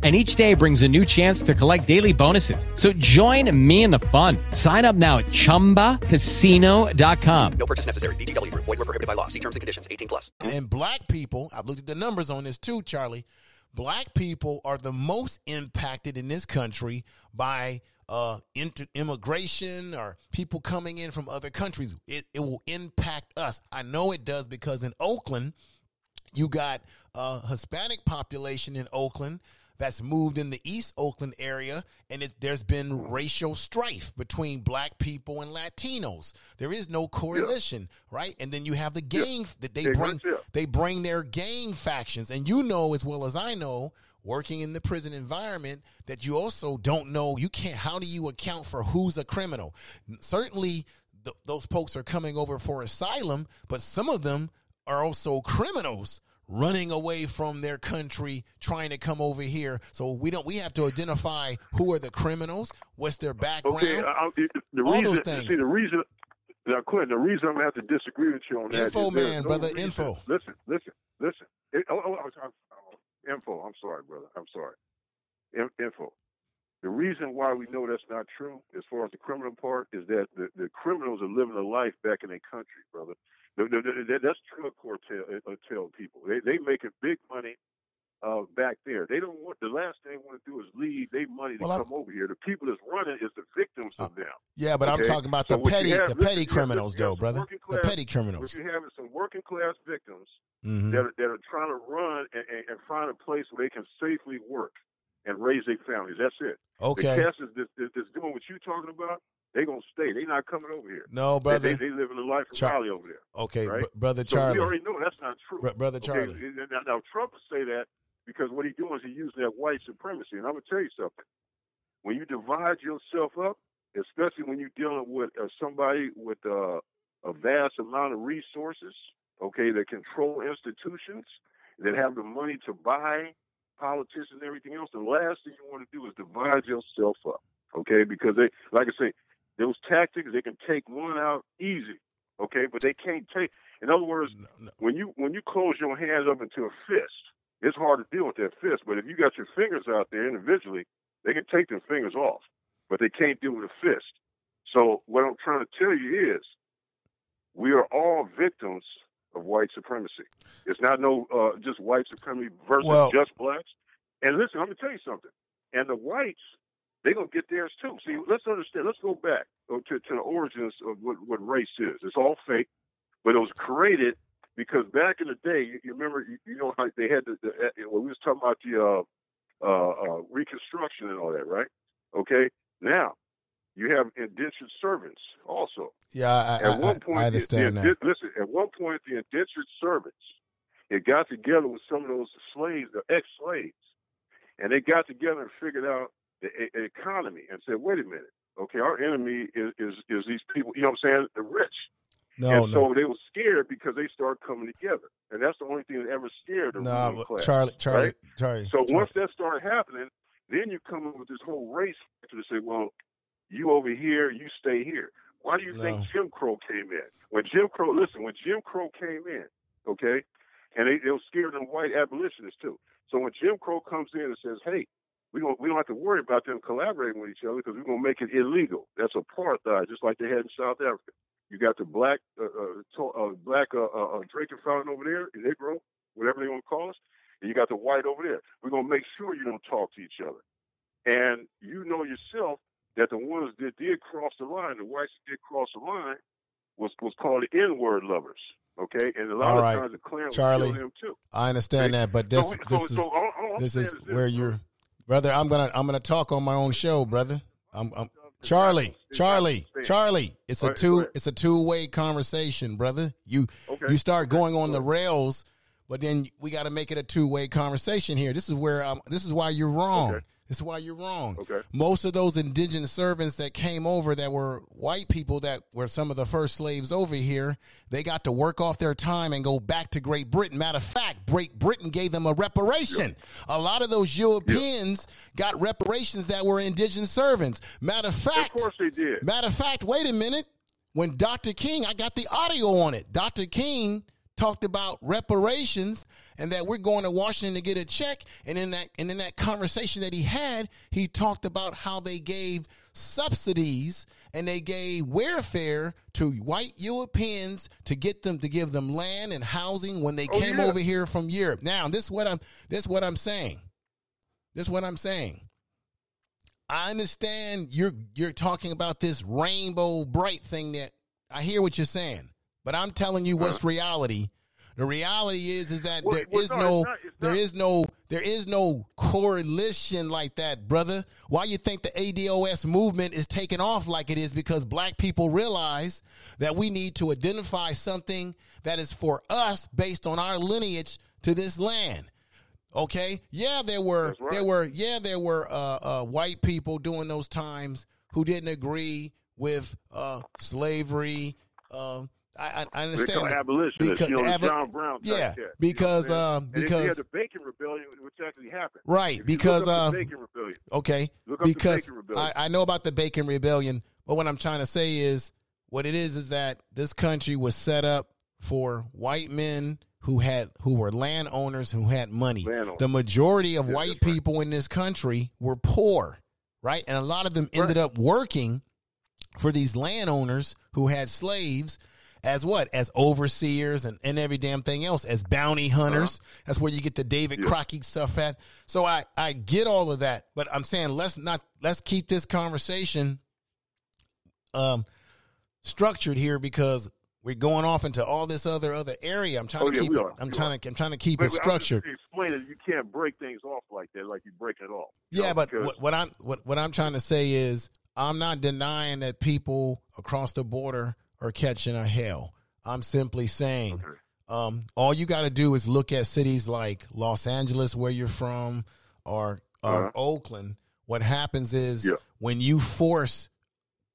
And each day brings a new chance to collect daily bonuses. So join me in the fun. Sign up now at chumbacasino.com. No purchase necessary. VGW Group. Void were prohibited by law. See terms and conditions. 18 plus. And black people, I've looked at the numbers on this too, Charlie. black people are the most impacted in this country by uh, inter- immigration or people coming in from other countries. It, it will impact us. I know it does because in Oakland, you got a Hispanic population in Oakland that's moved in the East Oakland area, and it, there's been racial strife between black people and Latinos. There is no correlation, right? And then you have the gang that they Yeah, bring yeah. they bring their gang factions, and you know as well as I know, working in the prison environment, that you also don't know. You can't. How do you account for who's a criminal? Certainly, th- those folks are coming over for asylum, but some of them are also criminals running away from their country trying to come over here so we don't we have to identify who are the criminals what's their background Okay, I, the all reason, those things See, the reason, now, Quentin, the reason I'm going to have to disagree with you on that. Info man, no brother, reason- info. Listen, listen, listen. It, oh, oh, I'm- oh, info. I'm sorry, brother. I'm sorry. In, info. The reason why we know that's not true, as far as the criminal part, is that the, the criminals are living a life back in their country, brother. The- the- the- that's drug cartel uh, tell people. They they making big money uh, back there. They don't want the last thing they want to do is leave their money to Well, I'm- come over here. The people that's running is the victims of them. yeah but i'm talking about the petty have- the listen, petty criminals though brother working the petty criminals What you're having some working class victims Mhm. that are, that are trying to run and, and, and find a place where they can safely work and raise their families. That's it. Okay. The cast is that's doing what you're talking about. They gonna stay. They not coming over here. No, brother. They, they living a life of Char- Raleigh over there. okay right? br- brother So charlie we already know that's not true. Br- brother Okay, Charlie. Now, now Trump will say that because what he's doing is he using that white supremacy. And I'm gonna tell you something. When you divide yourself up, especially when you're dealing with uh, somebody with uh, a vast amount of resources, okay, that control institutions, that have the money to buy politicians and everything else, the last thing you want to do is divide yourself up, okay? Because they, like I say, those tactics they can take one out easy, okay, but they can't take. In other words, when you when you close your hands up into a fist, it's hard to deal with that fist. But if you got your fingers out there individually, they can take their fingers off, but they can't deal with a fist. So what I'm trying to tell you is, we are all victims of white supremacy. It's not no uh, just white supremacy versus Well- just blacks. And listen, I'm gonna tell you something. And the whites, they're gonna get theirs too. See, let's understand. Let's go back uh, to, to the origins of what, what race is. It's all fake, but it was created because back in the day, you, you remember, you, you know how they had the, the uh, when we was talking about the uh, uh, uh, Reconstruction and all that, right? Okay. Now you have indentured servants also. yeah i, At I, one point, I the- understand the, that Listen, at one point, the indentured servants, it got together with some of those slaves, the ex-slaves, and they got together and figured out the e- economy and said, "Wait a minute, okay, our enemy is is, is these people. You know what I'm saying? The rich." no and no so they were scared because they started coming together, and that's the only thing that ever scared the no ruling class. charlie charlie right? charlie So Charlie. once that started happening, then you come up with this whole race to say, well, you over here, you stay here. Why do you think Jim Crow came in? When Jim Crow, listen, when Jim Crow came in, okay, and they, they were scared of white abolitionists too. So when Jim Crow comes in and says, hey, we don't we don't have to worry about them collaborating with each other because we're gonna make it illegal. That's a apartheid, just like they had in South Africa. You got the black uh, uh, to, uh black uh, uh, uh, Draken fountain over there, Negro, whatever they want to call us, and you got the white over there. We're gonna make sure you don't talk to each other. And you know yourself that the ones that did cross the line, the whites that did cross the line, was was called the N word lovers. Okay, and a lot All of right. times the Klan Charlie, them too. I understand See? that, but So this so- this is so all- all I'm this is is this, where you're, brother. I'm gonna I'm gonna talk on my own show, brother. I'm, I'm Charlie, Charlie, Charlie. It's a Go ahead, go two it's a two way conversation, brother. You Okay. you start going on the rails, but then we got to make it a two way conversation here. This is where I'm. This is why you're wrong. Okay. This is why you're wrong. Okay. Most of those indigenous servants that came over that were white people that were some of the first slaves over here, they got to work off their time and go back to Great Britain. Matter of fact, Great Britain gave them a reparation. A lot of those Europeans got reparations that were indigenous servants. Matter of fact, Of course they did. Matter of fact, wait a minute. When Dr. King, I got the audio on it. Dr. King talked about reparations and that we're going to Washington to get a check. And in that and in that conversation that he had, he talked about how they gave subsidies and they gave welfare to white Europeans to get them to give them land and housing when they Oh, came yeah. over here from Europe. Now, this is what I'm this is what I'm saying. This is what I'm saying. I understand you're you're talking about this rainbow bright thing that I hear what you're saying, but I'm telling you what's uh-huh. reality. The reality is is that Well, there well, is no, no it's not- it's there not. is no there is no correlation like that, brother. Why you think the ADOS movement is taking off like it is because black people realize that we need to identify something that is for us based on our lineage to this land. Okay. Yeah, there were right. there were yeah there were uh, uh, white people during those times who didn't agree with uh, slavery. Uh, I, I, understand that. abolitionists, you know, abo- John Brown yeah, cat, you know because um? And then you had the Bacon Rebellion, which actually happened. Right, If because, uh, the Bacon Rebellion. Okay, Look up the because Bacon Rebellion. I, I know about the Bacon Rebellion, but what I'm trying to say is what it is is that this country was set up for white men who had who were landowners who had money. Landowners. The majority of white right. people in this country were poor, right? And a lot of them ended up working for these landowners who had slaves as what? As overseers and, and every damn thing else, as bounty hunters. That's where you get the David Crockett stuff at. So I, I get all of that, but I'm saying let's not let's keep this conversation um structured here because we're going off into all this other other area. I'm trying Oh, to yeah, keep it. I'm We trying are. to I'm trying to keep But- it but I'm just you can't break things off like that, like you break it off. Yeah, know, but what, what I'm what, what I'm trying to say is I'm not denying that people across the border are catching a hell. I'm simply saying um, all you got to do is look at cities like Los Angeles, where you're from, or or Uh-huh. Oakland. What happens is Yeah. when you force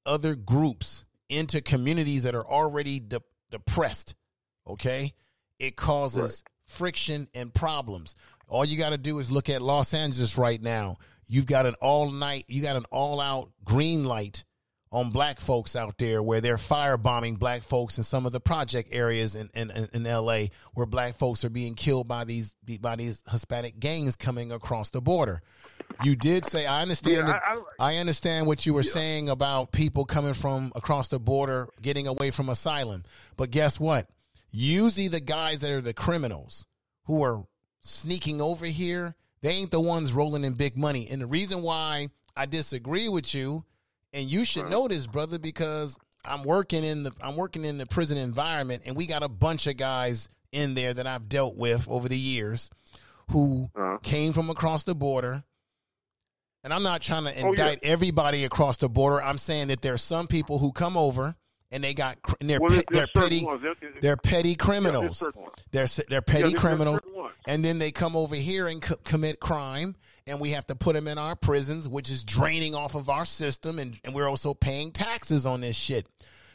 other groups into communities that are already de- depressed, okay, it causes friction and problems. All you got to do is look at Los Angeles right now. You've got an all night, you got an all out green light on black folks out there where they're firebombing black folks in some of the project areas in, in, in, LA where black folks are being killed by these by these Hispanic gangs coming across the border. You did say I understand Yeah, that- I- I understand what you were saying about people coming from across the border getting away from asylum. But guess what? Usually the guys that are the criminals who are sneaking over here, they ain't the ones rolling in big money. And the reason why I disagree with you, and you should know this, brother, because I'm working in the I'm working in the prison environment, and we got a bunch of guys in there that I've dealt with over the years who Uh-huh. came from across the border. And I'm not trying to Oh, yeah. indict everybody across the border. I'm saying that there's some people who come over and they got and they're, Well, pe- they're petty there- they're petty criminals. ones. They're they're petty there's criminals, and then they come over here and co- commit crime, and we have to put them in our prisons, which is draining off of our system, and, and we're also paying taxes on this shit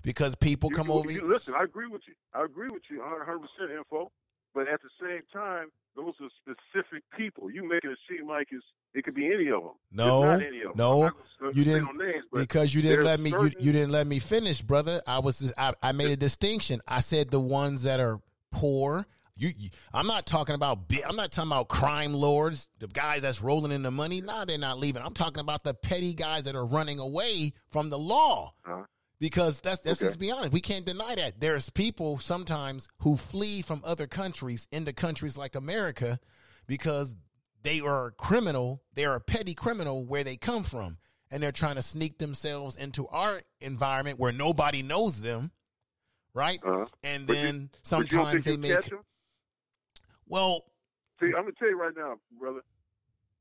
because people You- come you- over. you- listen, I agree with you. I agree with you 100 percent info. But at the same time, those are specific people. You making it seem like it's it could be any of them. No, it's not any of them. no, gonna you didn't names, because you didn't let me. You, you didn't let me finish, brother. I was I, I made a distinction. I said the ones that are poor. You, you, I'm not talking about. I'm not talking about crime lords, the guys that's rolling in the money. Nah, they're not leaving. I'm talking about the petty guys that are running away from the law. Uh-huh. Because that's let's Okay. just be honest. We can't deny that there's people sometimes who flee from other countries into countries like America because they are a criminal. They are a petty criminal where they come from, and they're trying to sneak themselves into our environment where nobody knows them, right? Uh-huh. And then you sometimes they make. Well, See, I'm gonna tell you right now, brother.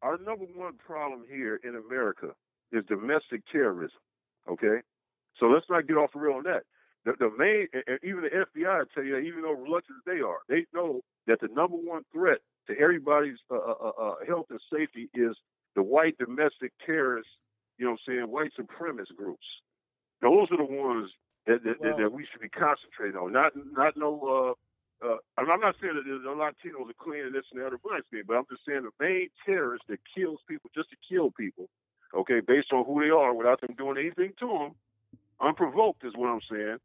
Our number one problem here in America is domestic terrorism. Okay, so let's not get off the rail on that. The, the main, and even the FBI tell you that, even though reluctant they are, they know that the number one threat to everybody's uh, uh, uh, health and safety is the white domestic terrorists. You know, what I'm saying white supremacist groups. Those are the ones that that, that, that we should be concentrating on. Not not no. Uh, I'm not saying that the Latinos are clean and this and the other black thing, but I'm just saying the main terrorist that kills people just to kill people, okay, based on who they are without them doing anything to them, unprovoked is what I'm saying,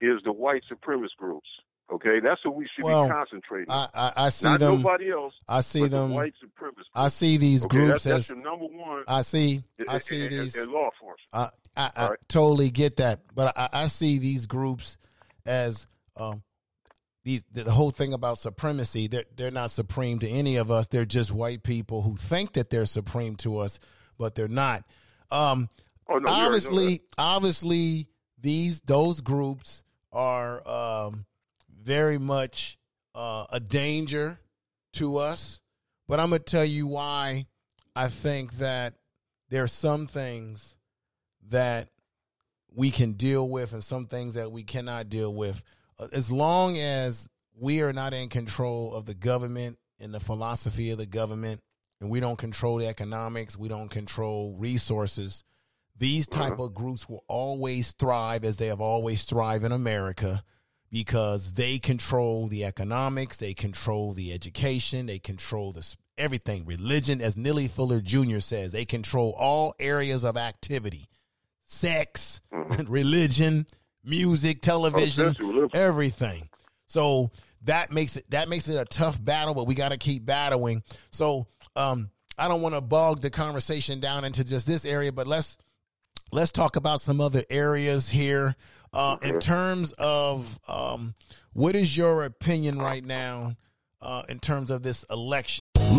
is the white supremacist groups, Okay, that's what we should Well, be concentrating. I, I, I see Not them. nobody else. I see but the them. white supremacists. I see these Okay, groups that's, as. that's your number one. I see. I see these. in law enforcement. I I, I right. totally get that, but I, I see these groups as um, these the whole thing about supremacy. They're they're not supreme to any of us. They're just white people who think that they're supreme to us, but they're not. Um, Oh, no, we already know obviously, obviously, these those groups are um, very much uh, a danger to us. But I'm gonna tell you why I think that there are some things that we can deal with and some things that we cannot deal with. As long as we are not in control of the government and the philosophy of the government, and we don't control the economics, we don't control resources, these mm-hmm. type of groups will always thrive as they have always thrived in America because they control the economics, they control the education, they control the everything. Religion, as Neely Fuller Jr. says, they control all areas of activity, sex, mm-hmm. [LAUGHS] religion, music, television, essentially, everything. So that makes it that makes it a tough battle, but we got to keep battling. So um, I don't want to bog the conversation down into just this area, but let's let's talk about some other areas here. Uh, in terms of um, what is your opinion right now uh, in terms of this election?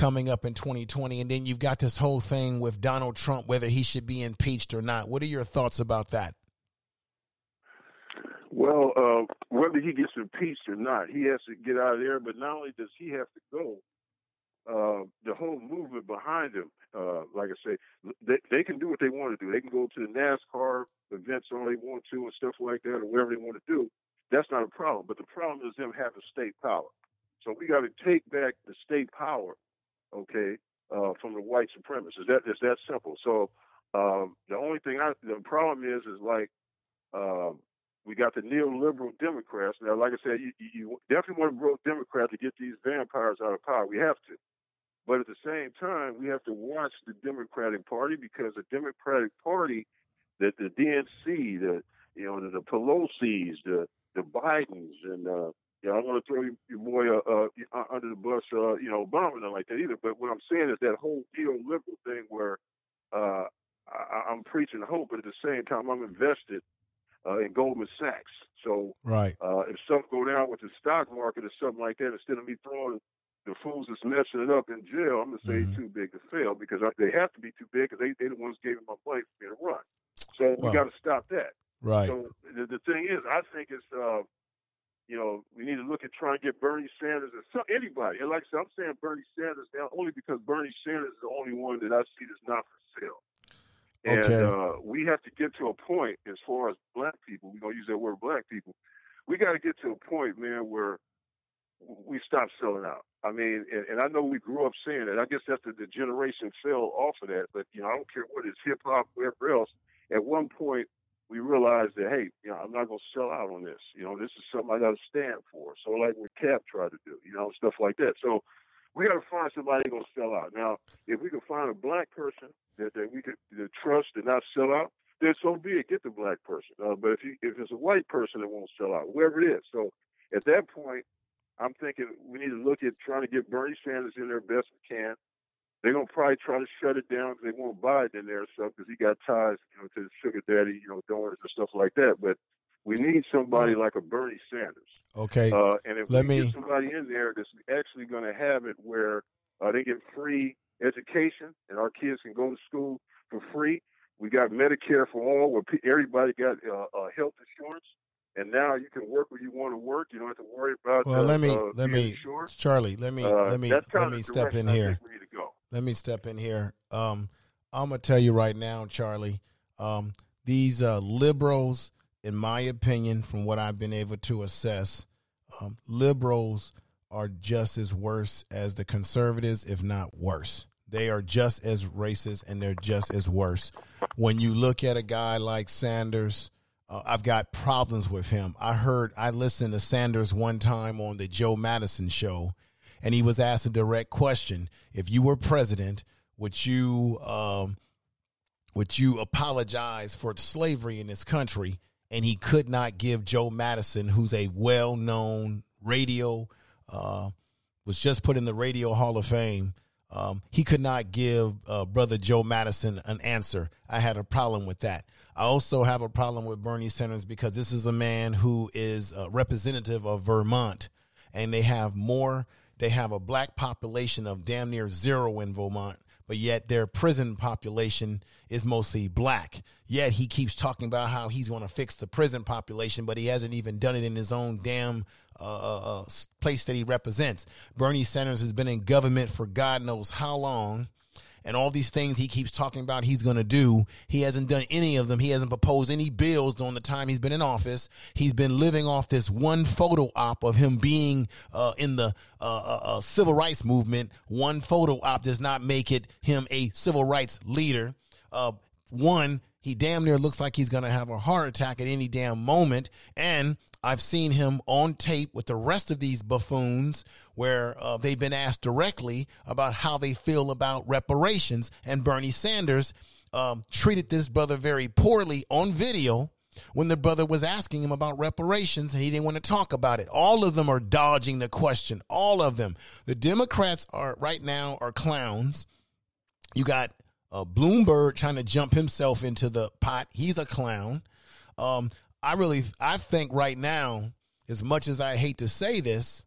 coming up in 2020 and then you've got this whole thing with Donald Trump whether he should be impeached or not what are your thoughts about that Well, uh, whether he gets impeached or not, he has to get out of there. But not only does he have to go, uh, the whole movement behind him, uh, like I say, they, they can do what they want to do. They can go to the NASCAR events all they want to and stuff like that, or whatever they want to do. That's not a problem. But the problem is them having state power. So we got to take back the state power, okay, uh, from the white supremacists. That it's that simple. So um, the only thing I, the problem is, is like. Um, we got the neoliberal Democrats. Now, like I said, you, you definitely want to vote Democrat to get these vampires out of power. We have to. But at the same time, we have to watch the Democratic Party because the Democratic Party, that the DNC, the you know the, the Pelosi's, the the Bidens, and uh, you know, I don't want to throw your boy uh, uh, under the bus, uh, you know, Obama, nothing like that either. But what I'm saying is that whole neoliberal thing where uh, I, I'm preaching hope, but at the same time, I'm invested uh, in Goldman Sachs. So right uh, if something go down with the stock market or something like that, instead of me throwing the fools that's messing it up in jail, I'm gonna say it's too big to fail because I, they have to be too big because they they're the ones gave him my money for me to run. So we got to stop that. Right. So the, the thing is, I think it's uh, you know we need to look at trying to get Bernie Sanders or some, anybody. And like I said, I'm saying Bernie Sanders now only because Bernie Sanders is the only one that I see that's not for sale. And Okay. uh, we have to get to a point as far as black people, we're going to use that word black people, we got to get to a point, man, where we stop selling out. I mean, and, and I know we grew up saying that. I guess that's the, the generation fell off of that. But, you know, I don't care what it's hip hop, whatever else. At one point, we realized that, hey, you know, I'm not going to sell out on this. You know, this is something I got to stand for. So, like what Cap tried to do, you know, stuff like that. So, we got to find somebody going to sell out. Now, if we can find a black person that, that we could trust and not sell out, then so be it. Get the black person. Uh, but if you, if it's a white person that won't sell out, whoever it is, so at that point, I'm thinking we need to look at trying to get Bernie Sanders in there best we can. They're gonna probably try to shut it down because they want Biden in there stuff because he got ties, you know, to the sugar daddy, you know, donors and stuff like that. But We need somebody like a Bernie Sanders. Okay. Uh, and if Let we me- get somebody in there that's actually going to have it where uh, they get free education and our kids can go to school for free. We got Medicare for all, where everybody got uh, uh, health insurance, and now you can work where you want to work. You don't have to worry about. Well, uh, let me uh, let me. Charlie, let me Uh, let me let me step in here. Let me step in here. Um, I'm gonna tell you right now, Charlie. Um, these uh, liberals, in my opinion, from what I've been able to assess, um, liberals are just as worse as the conservatives, if not worse. They are just as racist and they're just as worse. When you look at a guy like Sanders, uh, I've got problems with him. I heard, I listened to Sanders one time on the Joe Madison show, and he was asked a direct question: If you were president, would you um, would you apologize for slavery in this country? And he could not give Joe Madison, who's a well known radio, uh, was just put in the Radio Hall of Fame. Um, he could not give uh, brother Joe Madison an answer. I had a problem with that. I also have a problem with Bernie Sanders because this is a man who is a representative of Vermont, and they have more. They have a black population of damn near zero in Vermont, but yet their prison population is mostly black. Yet he keeps talking about how he's going to fix the prison population, but he hasn't even done it in his own damn uh, uh, place that he represents. Bernie Sanders has been in government for God knows how long. And all these things he keeps talking about he's going to do, he hasn't done any of them. He hasn't proposed any bills during the time he's been in office. He's been living off this one photo op of him being uh, in the uh, uh, uh, civil rights movement. One photo op does not make it him a civil rights leader. Uh, one, he damn near looks like he's going to have a heart attack at any damn moment. And I've seen him on tape with the rest of these buffoons where uh, they've been asked directly about how they feel about reparations. And Bernie Sanders um, treated this brother very poorly on video when the brother was asking him about reparations and he didn't want to talk about it. All of them are dodging the question. All of them. The Democrats are right now are clowns. You got uh, Bloomberg trying to jump himself into the pot. He's a clown. Um, I really, I think right now, as much as I hate to say this,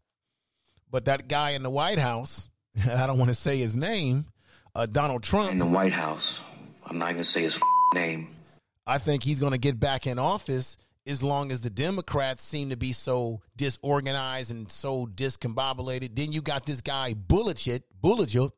but that guy in the White House, [LAUGHS] I don't want to say his name, uh, Donald Trump. In the White House. I'm not going to say his name. I think he's going to get back in office as long as the Democrats seem to be so disorganized and so discombobulated. Then you got this guy Buttigieg, Buttigieg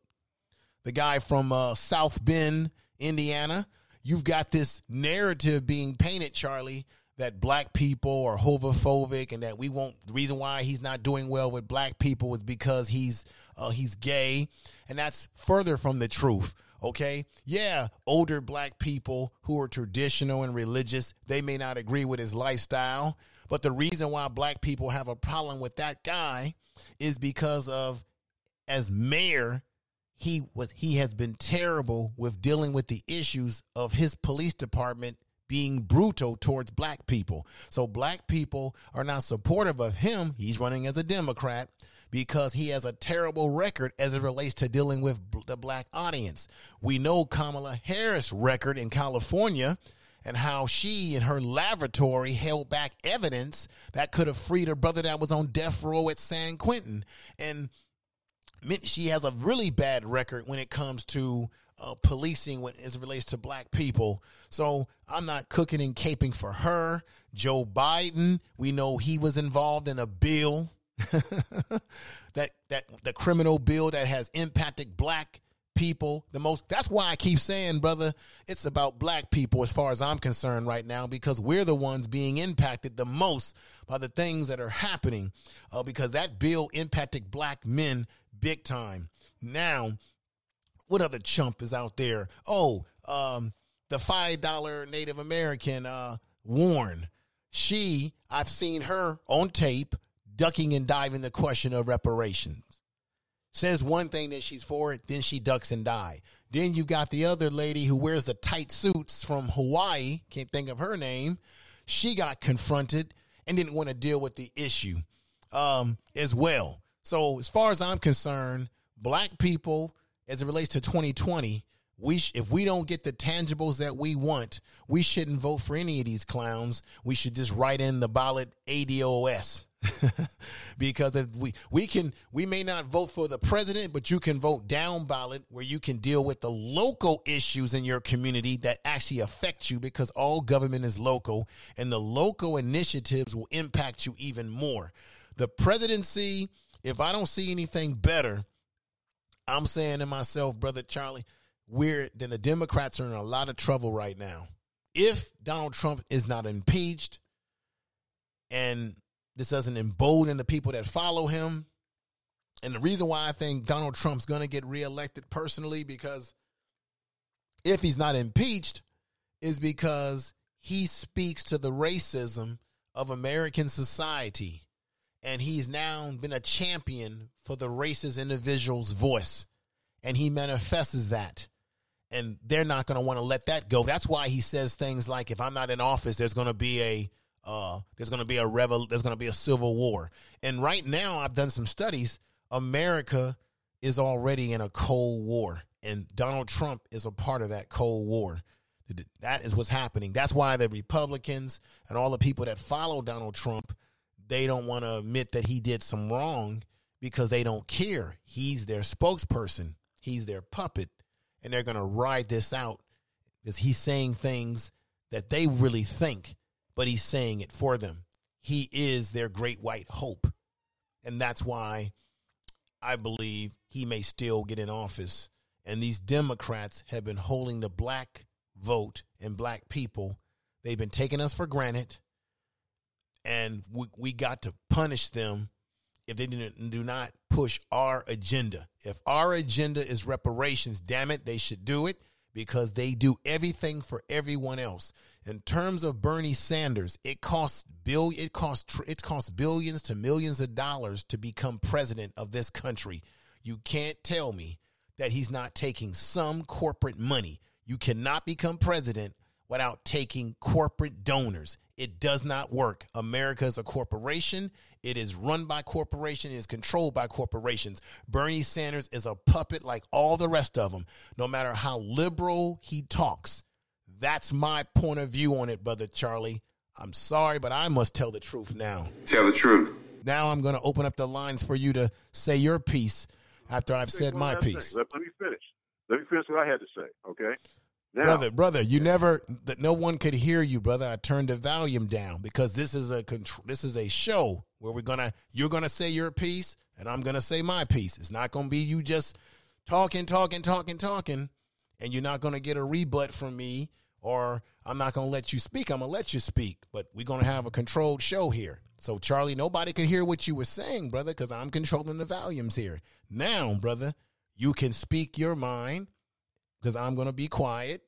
the guy from uh, South Bend, Indiana. You've got this narrative being painted, Charlie, that black people are homophobic and that we won't. The reason why he's not doing well with black people is because he's uh, he's gay, and that's further from the truth. Okay, yeah, older black people who are traditional and religious, they may not agree with his lifestyle, but the reason why black people have a problem with that guy is because of as mayor he was he has been terrible with dealing with the issues of his police department being brutal towards black people. So black people are not supportive of him. He's running as a Democrat because he has a terrible record as it relates to dealing with the black audience. We know Kamala Harris' record in California and how she and her laboratory held back evidence that could have freed her brother that was on death row at San Quentin. And she has a really bad record when it comes to uh, policing when as it relates to black people. So I'm not cooking and caping for her. Joe Biden, we know he was involved in a bill [LAUGHS] that that the criminal bill that has impacted black people the most that's why i keep saying brother it's about black people as far as i'm concerned right now because we're the ones being impacted the most by the things that are happening uh, because that bill impacted black men big time now what other chump is out there oh um, the five dollar native american uh, warren she i've seen her on tape ducking and diving the question of reparations says one thing that she's for it, then she ducks and die. Then you got the other lady who wears the tight suits from Hawaii, can't think of her name. She got confronted and didn't want to deal with the issue um, as well. So, as far as I'm concerned, black people, as it relates to 2020, we sh- if we don't get the tangibles that we want, we shouldn't vote for any of these clowns. We should just write in the ballot ADOS. [LAUGHS] because if we we can we may not vote for the president, but you can vote down ballot where you can deal with the local issues in your community that actually affect you because all government is local and the local initiatives will impact you even more. The presidency, if I don't see anything better, I'm saying to myself, brother Charlie, we're then the Democrats are in a lot of trouble right now. If Donald Trump is not impeached and this doesn't embolden the people that follow him. And the reason why I think Donald Trump's going to get reelected personally, because if he's not impeached, is because he speaks to the racism of American society. And he's now been a champion for the racist individual's voice. And he manifests that. And they're not going to want to let that go. That's why he says things like, if I'm not in office, there's going to be a uh, there's going to be a revel there's going to be a civil war and right now i've done some studies america is already in a cold war and donald trump is a part of that cold war that is what's happening that's why the republicans and all the people that follow donald trump they don't want to admit that he did some wrong because they don't care he's their spokesperson he's their puppet and they're going to ride this out because he's saying things that they really think but he's saying it for them. He is their great white hope. And that's why I believe he may still get in office. And these Democrats have been holding the black vote and black people. They've been taking us for granted. And we, we got to punish them if they do not push our agenda. If our agenda is reparations, damn it, they should do it because they do everything for everyone else. In terms of Bernie Sanders, it costs bill it costs it costs billions to millions of dollars to become president of this country. You can't tell me that he's not taking some corporate money. You cannot become president without taking corporate donors. It does not work. America is a corporation. It is run by corporations. It is controlled by corporations. Bernie Sanders is a puppet like all the rest of them. No matter how liberal he talks, that's my point of view on it, brother Charlie. I'm sorry, but I must tell the truth now. Tell the truth. Now I'm going to open up the lines for you to say your piece after I've said my piece. Let, let, me finish. Let me finish what I had to say. Okay. Now, brother, brother, you never that no one could hear you, brother. I turned the volume down because this is a. This is a show where we're gonna you're gonna say your piece and I'm gonna say my piece. It's not gonna be you just talking, talking, talking, talking, and you're not gonna get a rebut from me or I'm not to let you speak. I'm to let you speak, but we're to have a controlled show here. So, Charlie, nobody could hear what you were saying, brother, because I'm controlling the volumes here. Now, brother, you can speak your mind because I'm to be quiet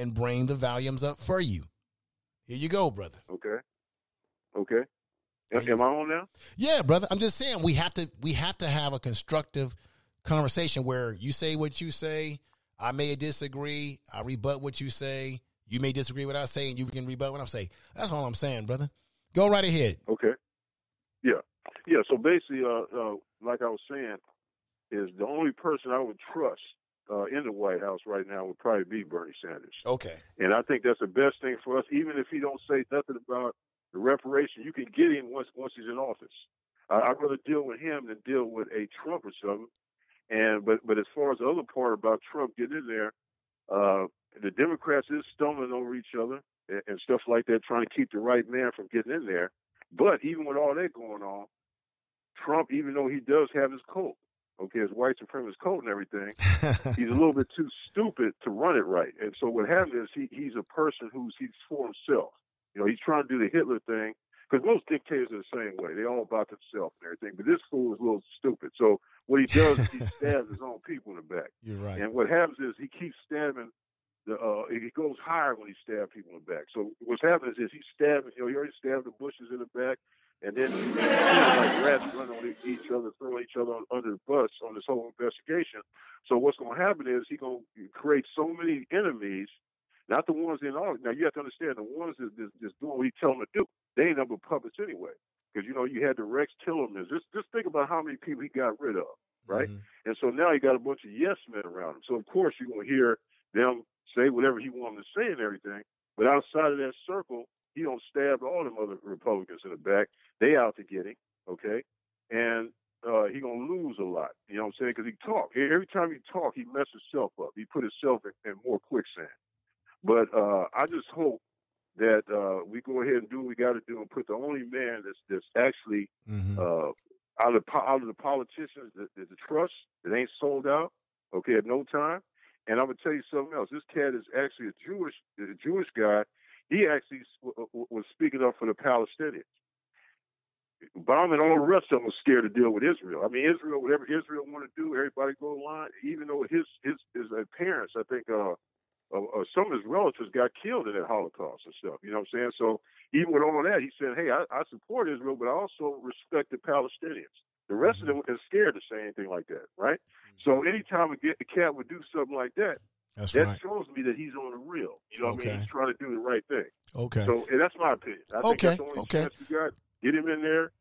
and bring the volumes up for you. Here you go, brother. Okay. Okay. Am I on now? Yeah, brother. I'm just saying we have to we have to have a constructive conversation where you say what you say. I may disagree. I rebut what you say you may disagree with what I say, and you can rebut what I'm saying. That's all I'm saying, brother. Go right ahead. Okay. Yeah. Yeah. So basically, uh, uh, like I was saying, is the only person I would trust uh, in the White House right now would probably be Bernie Sanders. Okay. And I think that's the best thing for us, even if he don't say nothing about the reparation. You can get him once once he's in office. I'd rather deal with him than deal with a Trump or something. And but but as far as the other part about Trump getting in there, uh, the Democrats is stumbling over each other and, and stuff like that, trying to keep the right man from getting in there. But even with all that going on, Trump, even though he does have his cult, okay, his white supremacist coat and everything, [LAUGHS] he's a little bit too stupid to run it right. And so what happens is he, he's a person who's he's for himself. You know, he's trying to do the Hitler thing because most dictators are the same way. They're all about themselves and everything. But this fool is a little stupid. So what he does is he [LAUGHS] stabs his own people in the back. You're right. And what happens is he keeps stabbing the uh, it goes higher when he stabs people in the back. So what's happening is he's stabbing. You know, he already stabbed the bushes in the back, and then like rats running on each other, throwing each other under the bus on this whole investigation. So what's going to happen is he's going to create so many enemies. Not the ones in all. Now you have to understand the ones that just doing what he tell them to do. They ain't number puppets anyway. Because you know you had the Rex Tillerman. Just just think about how many people he got rid of, right? Mm-hmm. And so now he got a bunch of yes men around him. So of course you're going to hear them say whatever he want them to say and everything. But outside of that circle, he don't stab all them other Republicans in the back. They out to get him, okay? And uh, he gonna lose a lot. You know what I'm saying? Because he talk every time he talk, he messes himself up. He put himself in, in more quicksand. But uh, I just hope that uh, we go ahead and do what we got to do and put the only man that's that's actually Mm-hmm. uh, out of out of the politicians that there's a trust that ain't sold out. Okay, at no time. And I'm gonna tell you something else. This cat is actually a Jewish a Jewish guy. He actually w- was speaking up for the Palestinians. Obama and all the rest of them was scared to deal with Israel. I mean, Israel, whatever Israel want to do, everybody go along. Even though his his his uh, parents, I think, uh, uh, uh, some of his relatives got killed in that Holocaust and stuff. You know what I'm saying? So even with all that, he said, "Hey, I, I support Israel, but I also respect the Palestinians." The rest of them are scared to say anything like that, right? So anytime a, get, a cat would do something like that, That's that right. shows me that he's on the real. You know what I Okay. mean? He's trying to do the right thing. Okay. So and that's my opinion. I think Okay, that's the only okay. chance we got. Get him in there.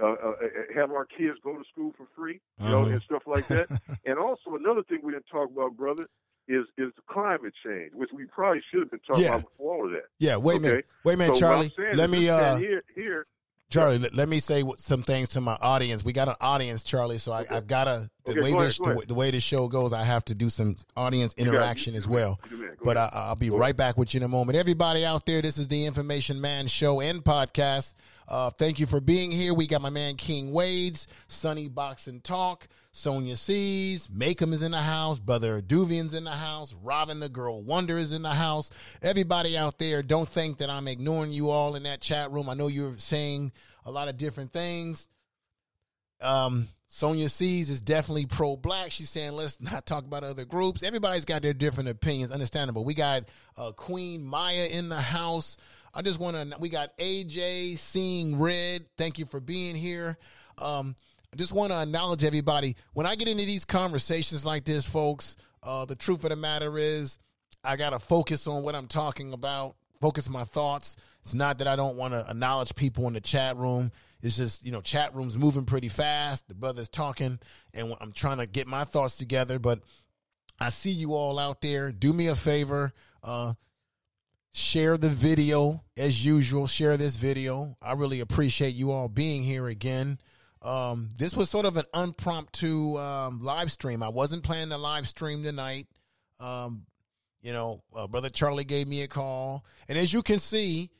Uh, uh, have our kids go to school for free, you know, Uh-huh. and stuff like that. [LAUGHS] and also another thing we didn't talk about, brother, is is the climate change, which we probably should have been talking Yeah. about before all of that. Yeah, wait a okay? minute. Wait a minute, So Charlie. Let me, uh, here, here Charlie, let, let me say some things to my audience. We got an audience, Charlie, so I, I've got to the Okay, way this the, way- the way this show goes. I have to do some audience You got it. interaction as well. you do that. Go But I, I'll be right back with you in a moment. Everybody out there, this is the Information Man Show and podcast. Uh, thank you for being here. We got my man King Wade's, Sunny Boxing Talk, Sonia C's, Makem is in the house, Brother Duvian's in the house, Robin the Girl Wonder is in the house. Everybody out there, don't think that I'm ignoring you all in that chat room. I know you're saying a lot of different things. Um, Sonia C's is definitely pro black. She's saying let's not talk about other groups. Everybody's got their different opinions. Understandable. We got uh, Queen Maya in the house. I just want to. We got AJ seeing red. Thank you for being here. Um, I just want to acknowledge everybody. When I get into these conversations like this, folks, uh, the truth of the matter is, I gotta focus on what I'm talking about. Focus my thoughts. It's not that I don't want to acknowledge people in the chat room. It's just you know, chat room's moving pretty fast. The brother's talking, and I'm trying to get my thoughts together. But I see you all out there. Do me a favor. Uh, share the video as usual. Share this video. I really appreciate you all being here again. Um, this was sort of an impromptu um, live stream. I wasn't planning to live stream tonight. Um, you know, uh, brother Charlie gave me a call, and as you can see,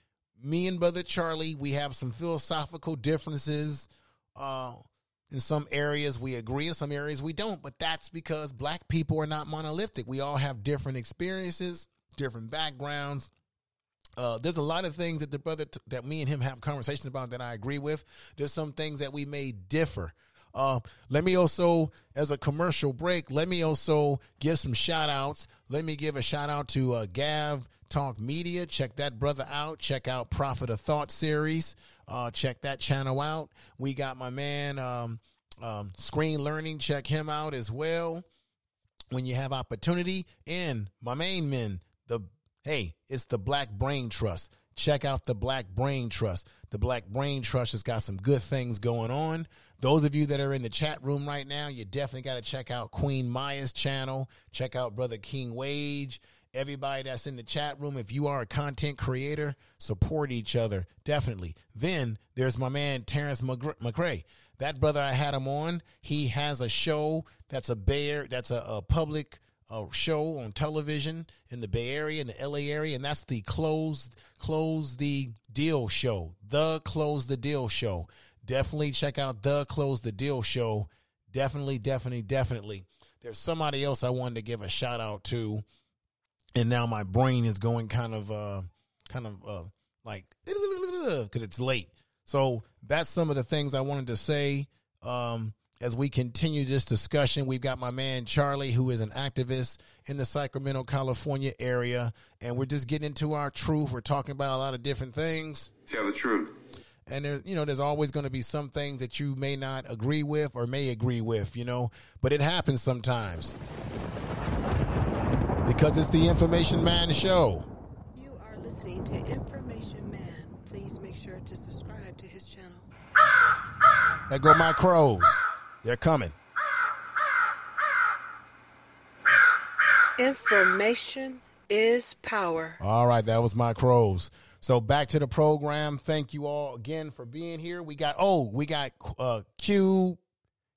me and brother Charlie, we have some philosophical differences. Uh, in some areas we agree, in some areas we don't, but that's because black people are not monolithic. We all have different experiences, different backgrounds. Uh, there's a lot of things that the brother t- that me and him have conversations about that I agree with. There's some things that we may differ. Uh, let me also, as a commercial break, let me also give some shout outs. Let me give a shout out to uh, Gav Talk Media. Check that brother out. Check out Prophet of Thought series. Uh, check that channel out. We got my man um, um, Screen Learning. Check him out as well when you have opportunity. And my main men, the hey, it's the Black Brain Trust. Check out the Black Brain Trust. The Black Brain Trust has got some good things going on. Those of you that are in the chat room right now, you definitely got to check out Queen Maya's channel. Check out Brother King Wage. Everybody that's in the chat room, if you are a content creator, support each other. Definitely. Then there's my man Terrence McCrae. That brother I had him on. He has a show that's a bear, that's a, a public uh, show on television in the Bay Area, in the LA area, and that's the close close the deal show. The close the deal show. Definitely check out the close the deal show. Definitely, definitely, definitely. There's somebody else I wanted to give a shout out to, and now my brain is going kind of uh kind of uh like [LAUGHS] because it's late. So that's some of the things I wanted to say. Um, as we continue this discussion, we've got my man Charlie, who is an activist in the Sacramento, California area, and we're just getting into our truth. We're talking about a lot of different things. Tell the truth. And there's, you know, there's always going to be some things that you may not agree with or may agree with, you know, but it happens sometimes because it's the Information Man Show. You are listening to Information Man. Please make sure to subscribe to his channel. There go my crows. They're coming. Information is power. All right, that was my crows. So back to the program. Thank you all again for being here. We got oh, we got uh Q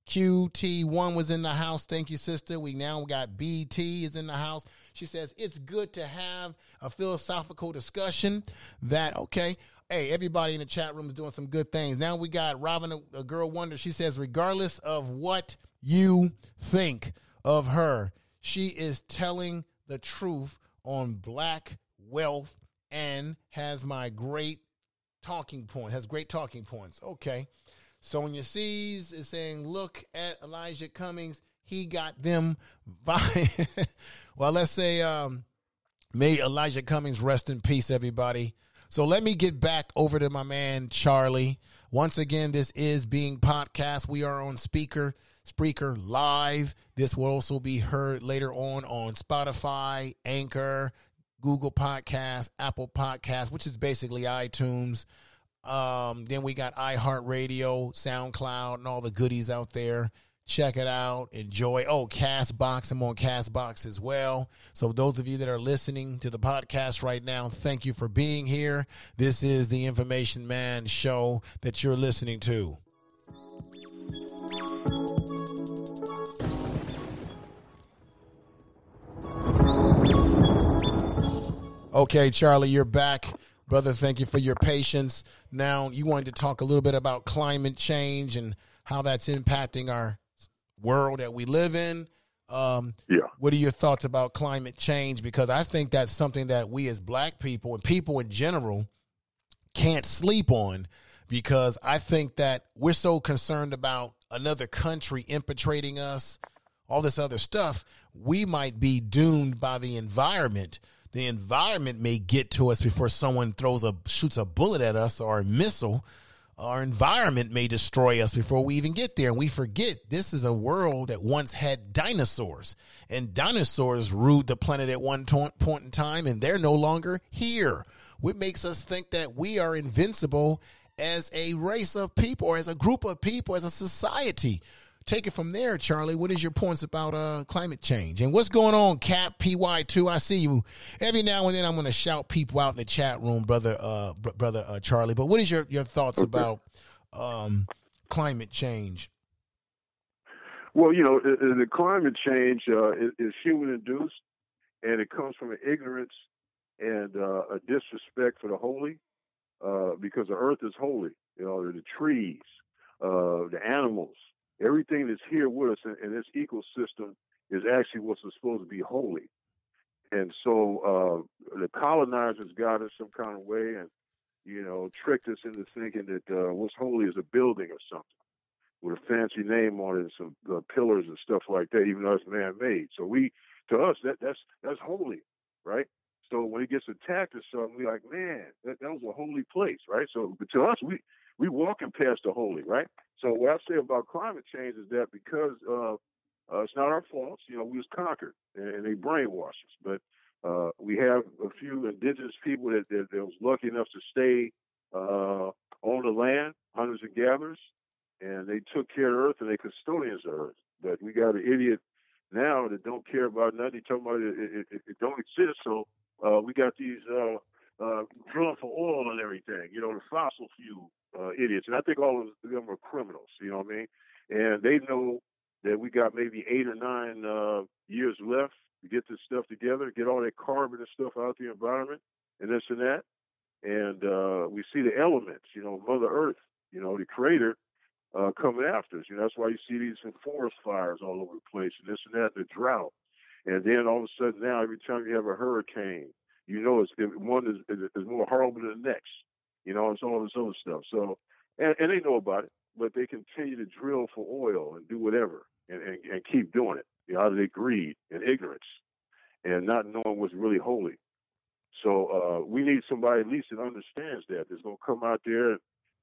QT1 was in the house. Thank you, sister. We now got BT is in the house. She says it's good to have a philosophical discussion that okay. Hey, everybody in the chat room is doing some good things. Now we got Robin, a, girl wonder. She says, regardless of what you think of her, she is telling the truth on black wealth and has my great talking point, has great talking points. Okay. Sonia sees is saying, look at Elijah Cummings. He got them. [LAUGHS] by, well, let's say, um, may Elijah Cummings rest in peace, everybody. So let me get back over to my man Charlie. Once again, this is being podcast. We are on speaker, Spreaker live. This will also be heard later on on Spotify, Anchor, Google Podcast, Apple Podcast, which is basically iTunes. Um, then we got iHeartRadio, SoundCloud, and all the goodies out there. Check it out. Enjoy. Oh, Castbox. I'm on Castbox as well. So, those of you that are listening to the podcast right now, thank you for being here. This is the Information Man show that you're listening to. Okay, Charlie, you're back. Brother, thank you for your patience. Now, you wanted to talk a little bit about climate change and how that's impacting our world that we live in. Um, yeah. What are your thoughts about climate change? Because I think that's something that we as black people and people in general can't sleep on because I think that we're so concerned about another country infiltrating us, all this other stuff. We might be doomed by the environment the environment may get to us before someone throws a shoots a bullet at us or a missile. Our environment may destroy us before we even get there. And we forget this is a world that once had dinosaurs, and dinosaurs ruled the planet at one point in time, and they're no longer here. What makes us think that we are invincible as a race of people, or as a group of people, as a society? Take it from there, Charlie. What is your points about uh, climate change and what's going on, Cap PY two? I see you every now and then. I'm going to shout people out in the chat room, brother, uh, br- brother uh, Charlie. But what is your your thoughts okay. about um, climate change? Well, you know, the climate change uh, is human induced, and it comes from an ignorance and uh, a disrespect for the holy, uh, because the earth is holy. You know, the trees, the animals, everything that's here with us in, in this ecosystem is actually what's supposed to be holy. And so uh, the colonizers got us some kind of way and, you know, tricked us into thinking that uh, what's holy is a building or something with a fancy name on it and some uh, pillars and stuff like that, even though it's man-made. So we, to us, that that's that's holy, right? So when it gets attacked or something, we're like, man, that, that was a holy place, right? So but to us, we we walking past the holy, right? So what I say about climate change is that because uh, uh, it's not our fault, you know, we was conquered and, and they brainwashed us. But uh, we have a few indigenous people that, that, that was lucky enough to stay uh, on the land, hunters and gatherers, and they took care of earth and they custodians of earth. But we got an idiot now that don't care about nothing. Talking about it, it, it, don't exist. So uh, we got these uh, drilling for oil and everything. You know, the fossil fuel uh, idiots, and I think all of them are criminals. You know what I mean? And they know that we got maybe eight or nine uh, years left to get this stuff together, get all that carbon and stuff out of the environment, and this and that. And uh, we see the elements, you know, Mother Earth, you know, the Creator uh, coming after us. You know, that's why you see these forest fires all over the place, and this and that, the drought. And then all of a sudden now, every time you have a hurricane, you know, it's one is, is more horrible than the next you know, and so on this other stuff. So, and, and they know about it, but they continue to drill for oil and do whatever and, and, and keep doing it you know, out of their greed and ignorance and not knowing what's really holy. So uh, we need somebody at least that understands that. That's going to come out there and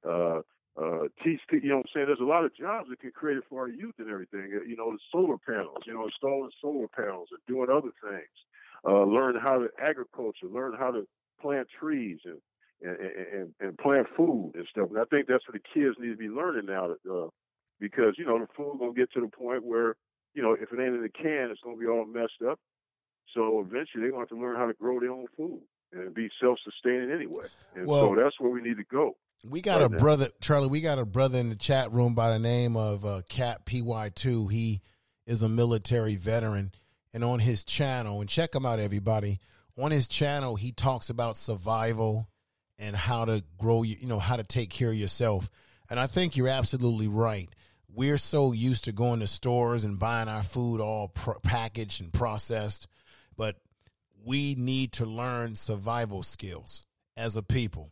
uh, uh, teach. You know what I'm saying? There's a lot of jobs that can create it for our youth and everything. You know, the solar panels. You know, installing solar panels and doing other things. Uh, learn how to agriculture. Learn how to plant trees and and, and, and plant food and stuff. And I think that's what the kids need to be learning now, uh, because you know the food gonna get to the point where you know if it ain't in the can, it's gonna be all messed up. So eventually they're going to have to learn how to grow their own food and be self-sustaining anyway. And Well- so that's where we need to go. We got right a now. brother, Charlie. We got a brother in the chat room by the name of uh, Cat PY2. He is a military veteran, and on his channel, and check him out, everybody. On his channel, he talks about survival and how to grow. You know how to take care of yourself. And I think you're absolutely right. We're so used to going to stores and buying our food all packaged and processed, but we need to learn survival skills as a people.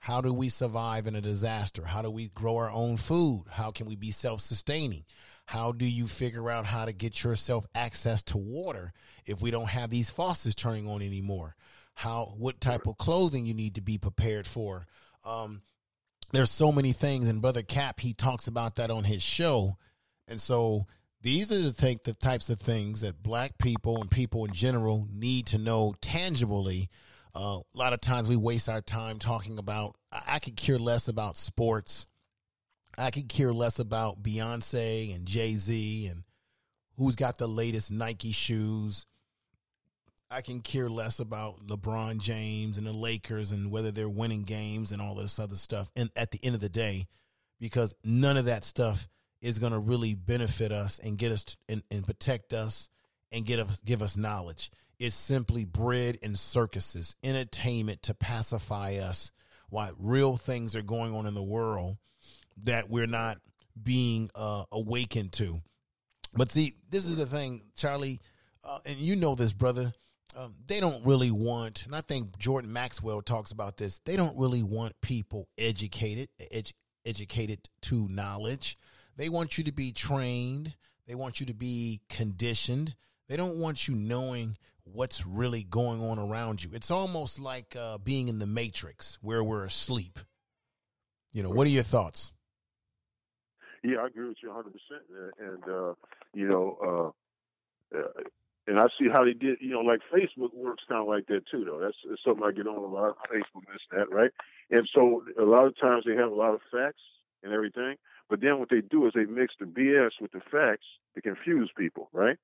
How do we survive in a disaster? How do we grow our own food? How can we be self sustaining? How do you figure out how to get yourself access to water if we don't have these faucets turning on anymore? How, what type of clothing you need to be prepared for? Um, there's so many things, and Brother Cap, he talks about that on his show. And so these are the, think, the types of things that black people and people in general need to know tangibly. Uh, a lot of times we waste our time talking about, I, could care less about sports. I could care less about Beyonce and Jay Z and who's got the latest Nike shoes. I can care less about LeBron James and the Lakers and whether they're winning games and all this other stuff. And at the end of the day, because none of that stuff is going to really benefit us and get us t- and, and protect us and get us give us knowledge. It's simply bread and circuses, entertainment to pacify us while real things are going on in the world that we're not being uh, awakened to. But see, this is the thing, Charlie, uh, and you know this, brother. Um, they don't really want, and I think Jordan Maxwell talks about this. They don't really want people educated, edu- educated to knowledge. They want you to be trained. They want you to be conditioned. They don't want you knowing what's really going on around you. It's almost like uh, being in the Matrix where we're asleep. You know, what are your thoughts? Yeah, I agree with you 100. percent And uh, you know, uh, uh, and I see how they did. You know, like Facebook works kind of like that too, though. That's, something I get on a lot. Of Facebook, this, that, right? And so a lot of times they have a lot of facts and everything, but then what they do is they mix the BS with the facts to confuse people, right?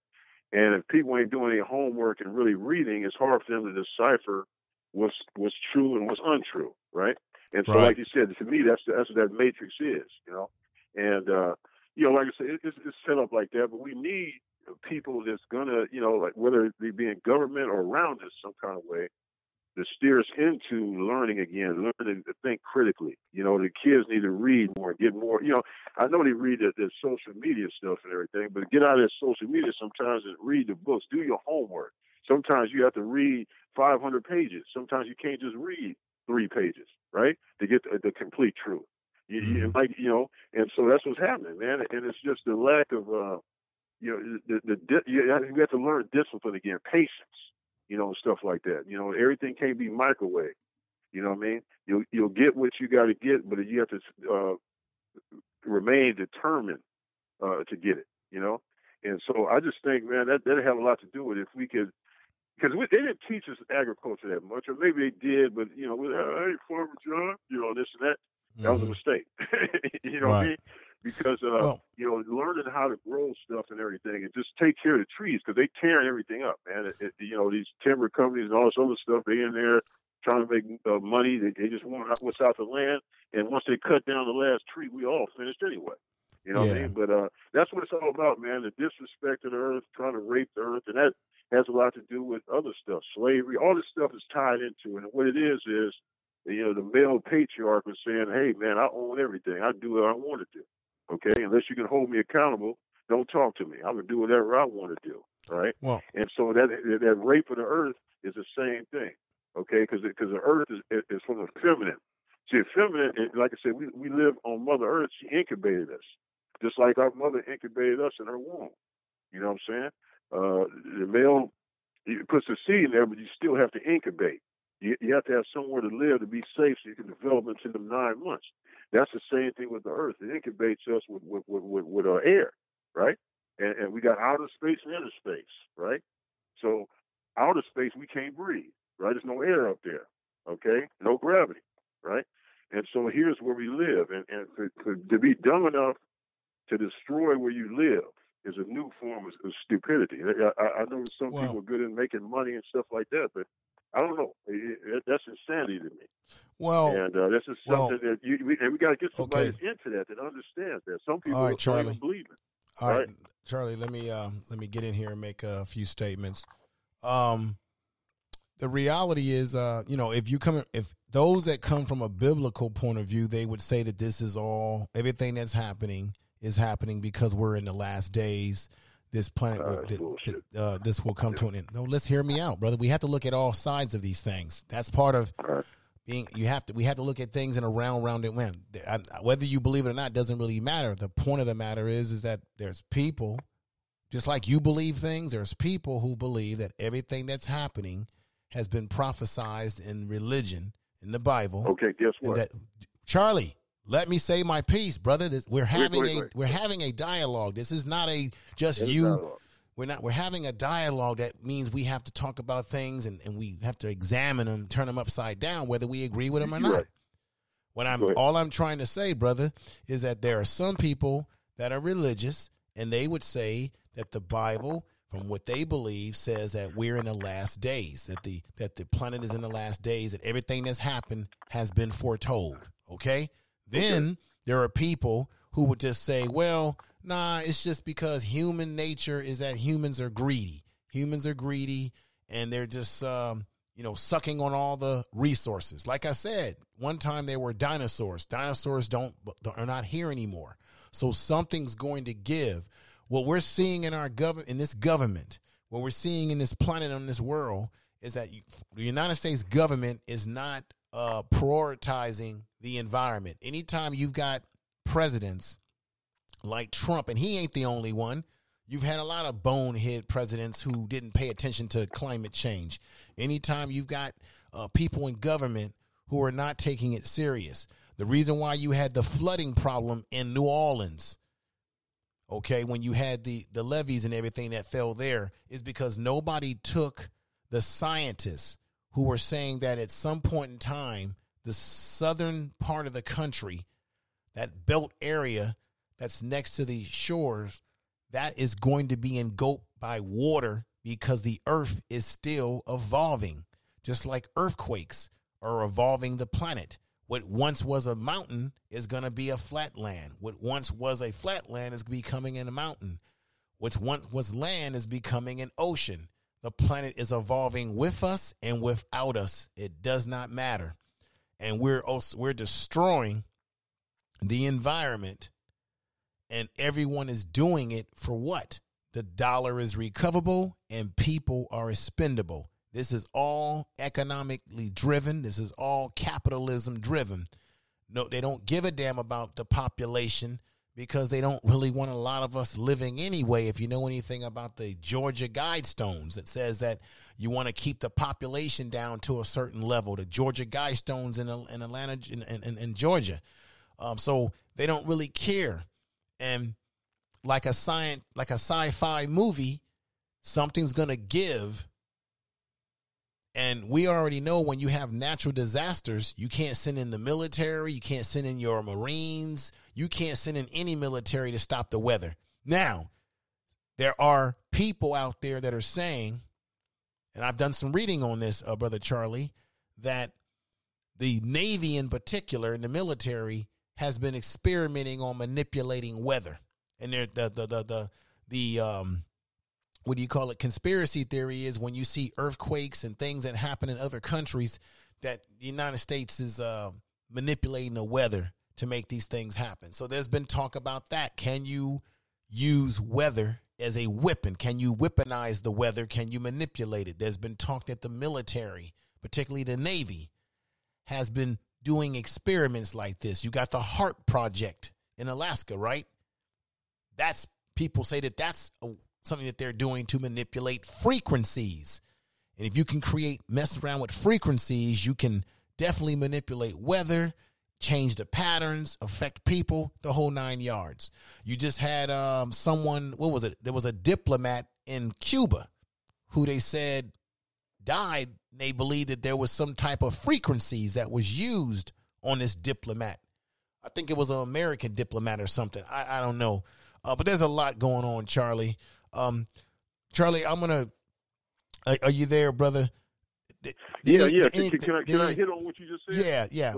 And if people ain't doing any homework and really reading, it's hard for them to decipher what's what's true and what's untrue, right? And so, Right. like you said, to me, that's that's what that matrix is, you know. And uh, you know, like I said, it, it's, it's set up like that, but we need people that's gonna, you know, like whether they be in government or around us some kind of way, to steer us into learning again, learning to think critically. You know, the kids need to read more, get more. You know, I know they read the, the social media stuff and everything, but get out of that social media sometimes and read the books. Do your homework. Sometimes you have to read 500 pages. Sometimes you can't just read three pages, right, to get the, the complete truth. You, you like, you know, and so that's what's happening, man. And it's just the lack of, uh, you know, the, the, you have to learn discipline again, patience, you know, and stuff like that. You know, everything can't be microwave. You know what I mean? You'll you'll get what you got to get, but you have to uh, remain determined uh, to get it. You know, and so I just think, man, that that have a lot to do with it. if we could. Because they didn't teach us agriculture that much, or maybe they did, but you know, with, hey, farmer John, you know, this and that. That was a mistake. [LAUGHS] you know what I mean? Because uh, Well- you know, learning how to grow stuff and everything, and just take care of the trees because they tearing everything up, man. It, it- you know, these timber companies and all this other stuff, they in there trying to make uh, money. They, they just want what's out the land, and once they cut down the last tree, we all finished anyway. You know what I Yeah. mean? But uh, that's what it's all about, man. The disrespect of the earth, trying to rape the earth, and that has a lot to do with other stuff, slavery. All this stuff is tied into, it. and what it is is, you know, the male patriarch was saying, "Hey, man, I own everything. I do what I want to do. Okay, unless you can hold me accountable, don't talk to me. I'm gonna do whatever I want to do. Right. Well, And so that that rape of the earth is the same thing, okay? Because because the earth is is from the feminine. See, feminine, like I said, we we live on Mother Earth. She incubated us, just like our mother incubated us in her womb. You know what I'm saying? Uh, the male he puts the seed in there, but you still have to incubate. You, you have to have somewhere to live to be safe, so you can develop into them nine months. That's the same thing with the earth. It incubates us with with with, with, with our air, right? And, and we got outer space and inner space, right? So outer space we can't breathe, right? There's no air up there, okay? No gravity, right? And so here's where we live, and and for, to be dumb enough to destroy where you live is a new form of, of stupidity. I, I, know some Well- people are good at making money and stuff like that, but I don't know. It, it, that's insanity to me. Well, and uh, this is well- something that you we, and we got to get somebody Okay. into that that understands that. Some people All right, don't Charlie. believe it. All right, Right. Charlie, let me uh, let me get in here and make a few statements. Um, the reality is, uh, you know, if you come, if those that come from a biblical point of view, they would say that this is all everything that's happening is happening because we're in the last days. This planet, will, th- uh, this will come to an end. No, let's hear me out, brother. We have to look at all sides of these things. That's part of being. You have to. We have to look at things in a round, rounded way. I- Whether you believe it or not doesn't really matter. The point of the matter is, is that there's people, just like you believe things. There's people who believe that everything that's happening has been prophesized in religion in the Bible. Okay, guess and what? that- Charlie, let me say my piece, brother. This, we're Wait, having wait, a we're having a dialogue. This is not a just It's you. dialogue. We're not. We're having a dialogue that means we have to talk about things and, and we have to examine them, turn them upside down, whether we agree with them or not. What I'm all I'm trying to say, brother, is that there are some people that are religious and they would say that the Bible, from what they believe, says that we're in the last days, that the that the planet is in the last days, that everything that's happened has been foretold. Okay? Then there are people who would just say, well, nah, it's just because human nature is that humans are greedy. Humans are greedy and they're just um, you know, sucking on all the resources. Like I said, one time they were dinosaurs. Dinosaurs don't are not here anymore. So something's going to give. What we're seeing in our government, in this government, what we're seeing in this planet, on this world, is that you, the United States government is not uh, prioritizing the environment. Anytime you've got presidents like Trump, and he ain't the only one. You've had a lot of bonehead presidents who didn't pay attention to climate change. Anytime you've got uh, people in government who are not taking it serious. The reason why you had the flooding problem in New Orleans, okay, when you had the, the levees and everything that fell there, is because nobody took the scientists who were saying that at some point in time, the southern part of the country, that belt area that's next to the shores, that is going to be engulfed by water because the earth is still evolving, just like earthquakes are evolving the planet. What once was a mountain is going to be a flat land. What once was a flat land is becoming a mountain. What once was land is becoming an ocean. The planet is evolving with us and without us. It does not matter. And we're also, we're destroying the environment and everyone is doing it for what? The dollar is recoverable and people are expendable. This is all economically driven. This is all capitalism driven. No, they don't give a damn about the population because they don't really want a lot of us living anyway. If you know anything about the Georgia Guidestones, that says that you want to keep the population down to a certain level. The Georgia Guidestones in, in Atlanta, in, in, in Georgia. Um, so they don't really care and like a science like a sci-fi movie something's going to give and we already know when you have natural disasters you can't send in the military you can't send in your marines you can't send in any military to stop the weather now there are people out there that are saying and i've done some reading on this uh, brother charlie that the navy in particular and the military has been experimenting on manipulating weather. And the the the the the um, what do you call it? Conspiracy theory is when you see earthquakes and things that happen in other countries that the United States is uh, manipulating the weather to make these things happen. So there's been talk about that. Can you use weather as a weapon? Can you weaponize the weather? Can you manipulate it? There's been talk that the military, particularly the Navy, has been doing experiments like this. You got the HAARP project in Alaska, right? That's people say that that's a, something that they're doing to manipulate frequencies. And if you can create mess around with frequencies, you can definitely manipulate weather, change the patterns, affect people, the whole nine yards. You just had um, someone, what was it? There was a diplomat in Cuba who they said died. They believed that there was some type of frequencies that was used on this diplomat. I think it was an American diplomat or something. I, I don't know. Uh, but there's a lot going on, Charlie. Um, Charlie, I'm gonna. Are, are you there, brother? Did Yeah, yeah. Can, can I can I hit on what you just said? Yeah, yeah.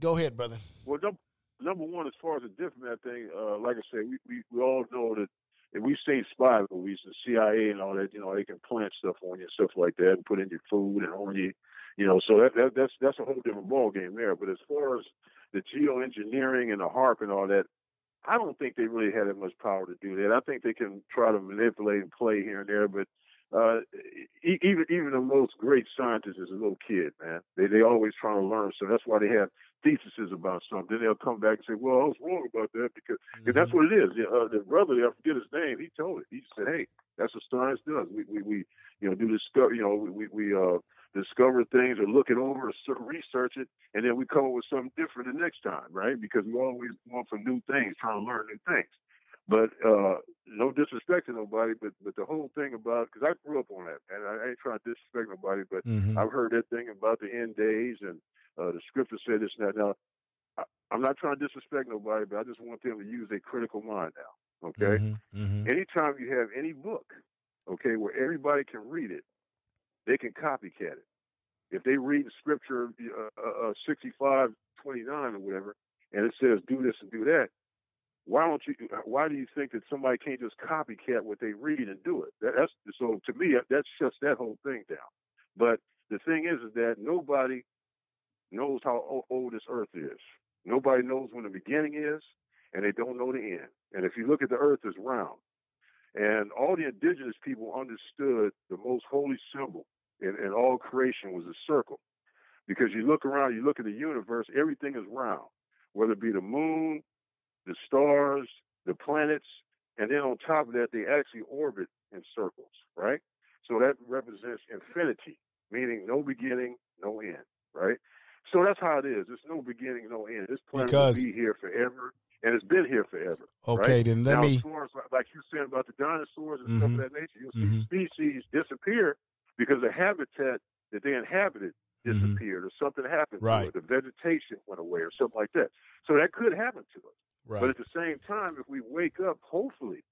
Go ahead. Brother. Well, number, number one, as far as the diplomat thing, uh, like I said, we, we, we all know that if we've seen spy movies, the CIA and all that, you know, they can plant stuff on you and stuff like that and put in your food and on you, you know, so that, that that's that's a whole different ball game there. But as far as the geoengineering and the HAARP and all that, I don't think they really had that much power to do that. I think they can try to manipulate and play here and there, but uh, even even the most great scientist is a little kid, man. They they always trying to learn, so that's why they have theses about something. Then they'll come back and say, "Well, I was wrong about that," because 'cause that's what it is. Uh, the brother, I forget his name, he told it. He said, "Hey, that's what science does. We we, we you know do discover, you know, we we uh discover things or look it over or research it, and then we come up with something different the next time, right? Because we always want for new things, trying to learn new things." But uh, no disrespect to nobody, but but the whole thing about because I grew up on that, and I ain't trying to disrespect nobody, but Mhm. I've heard that thing about the end days and uh, the scripture said this and that. Now, I, I'm not trying to disrespect nobody, but I just want them to use a critical mind now. Okay. Mhm, mhm. Anytime you have any book, okay, where everybody can read it, they can copycat it. If they read the scripture uh, uh, uh, 65, 29 or whatever, and it says do this and do that, why don't you? Why do you think that somebody can't just copycat what they read and do it? That, that's so to me that, that shuts that whole thing down. But the thing is, is that nobody knows how old this earth is. Nobody knows when the beginning is, and they don't know the end. And if you look at the earth, it's round. And all the indigenous people understood the most holy symbol in, in all creation was a circle. Because you look around, you look at the universe, everything is round, whether it be the moon, the stars, the planets, and then on top of that, they actually orbit in circles, right? So that represents infinity, meaning no beginning, no end, right? So that's how it is. There's no beginning, no end. This planet Because- will be here forever, and it's been here forever. Okay, right? then let now, me- As far as like- you said about the dinosaurs and stuff Mhm. of that nature, you'll see Mhm. species disappear because the habitat that they inhabited disappeared or something happened Mm-hmm. Right. to it. The vegetation went away or something like that. So that could happen to us. Right. But at the same time, if we wake up, hopefully,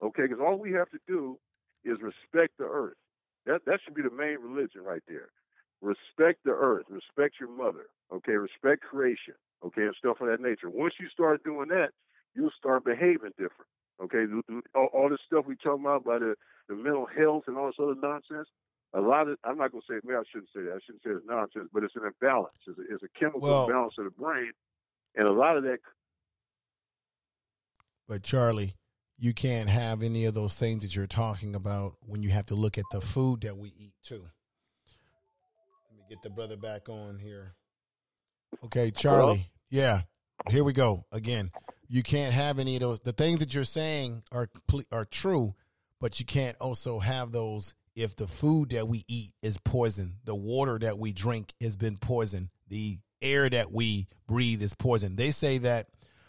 okay, because all we have to do is respect the earth. That that should be the main religion right there. Respect the earth. Respect your mother. Okay, respect creation. Okay, and stuff of that nature. Once you start doing that, you'll start behaving different. Okay, all, all this stuff we talking about by the, the mental health and all this other nonsense. A lot of I'm not gonna say maybe I shouldn't say that. I shouldn't say it's nonsense, but it's an imbalance. It's a, it's a chemical Well- imbalance of the brain, and a lot of that But Charlie, you can't have any of those things that you're talking about when you have to look at the food that we eat too. Let me get the brother back on here. Okay, Charlie. Yeah. Here we go. Again, you can't have any of those the things that you're saying are are true, but you can't also have those if the food that we eat is poison, the water that we drink has been poisoned, the air that we breathe is poison. They say that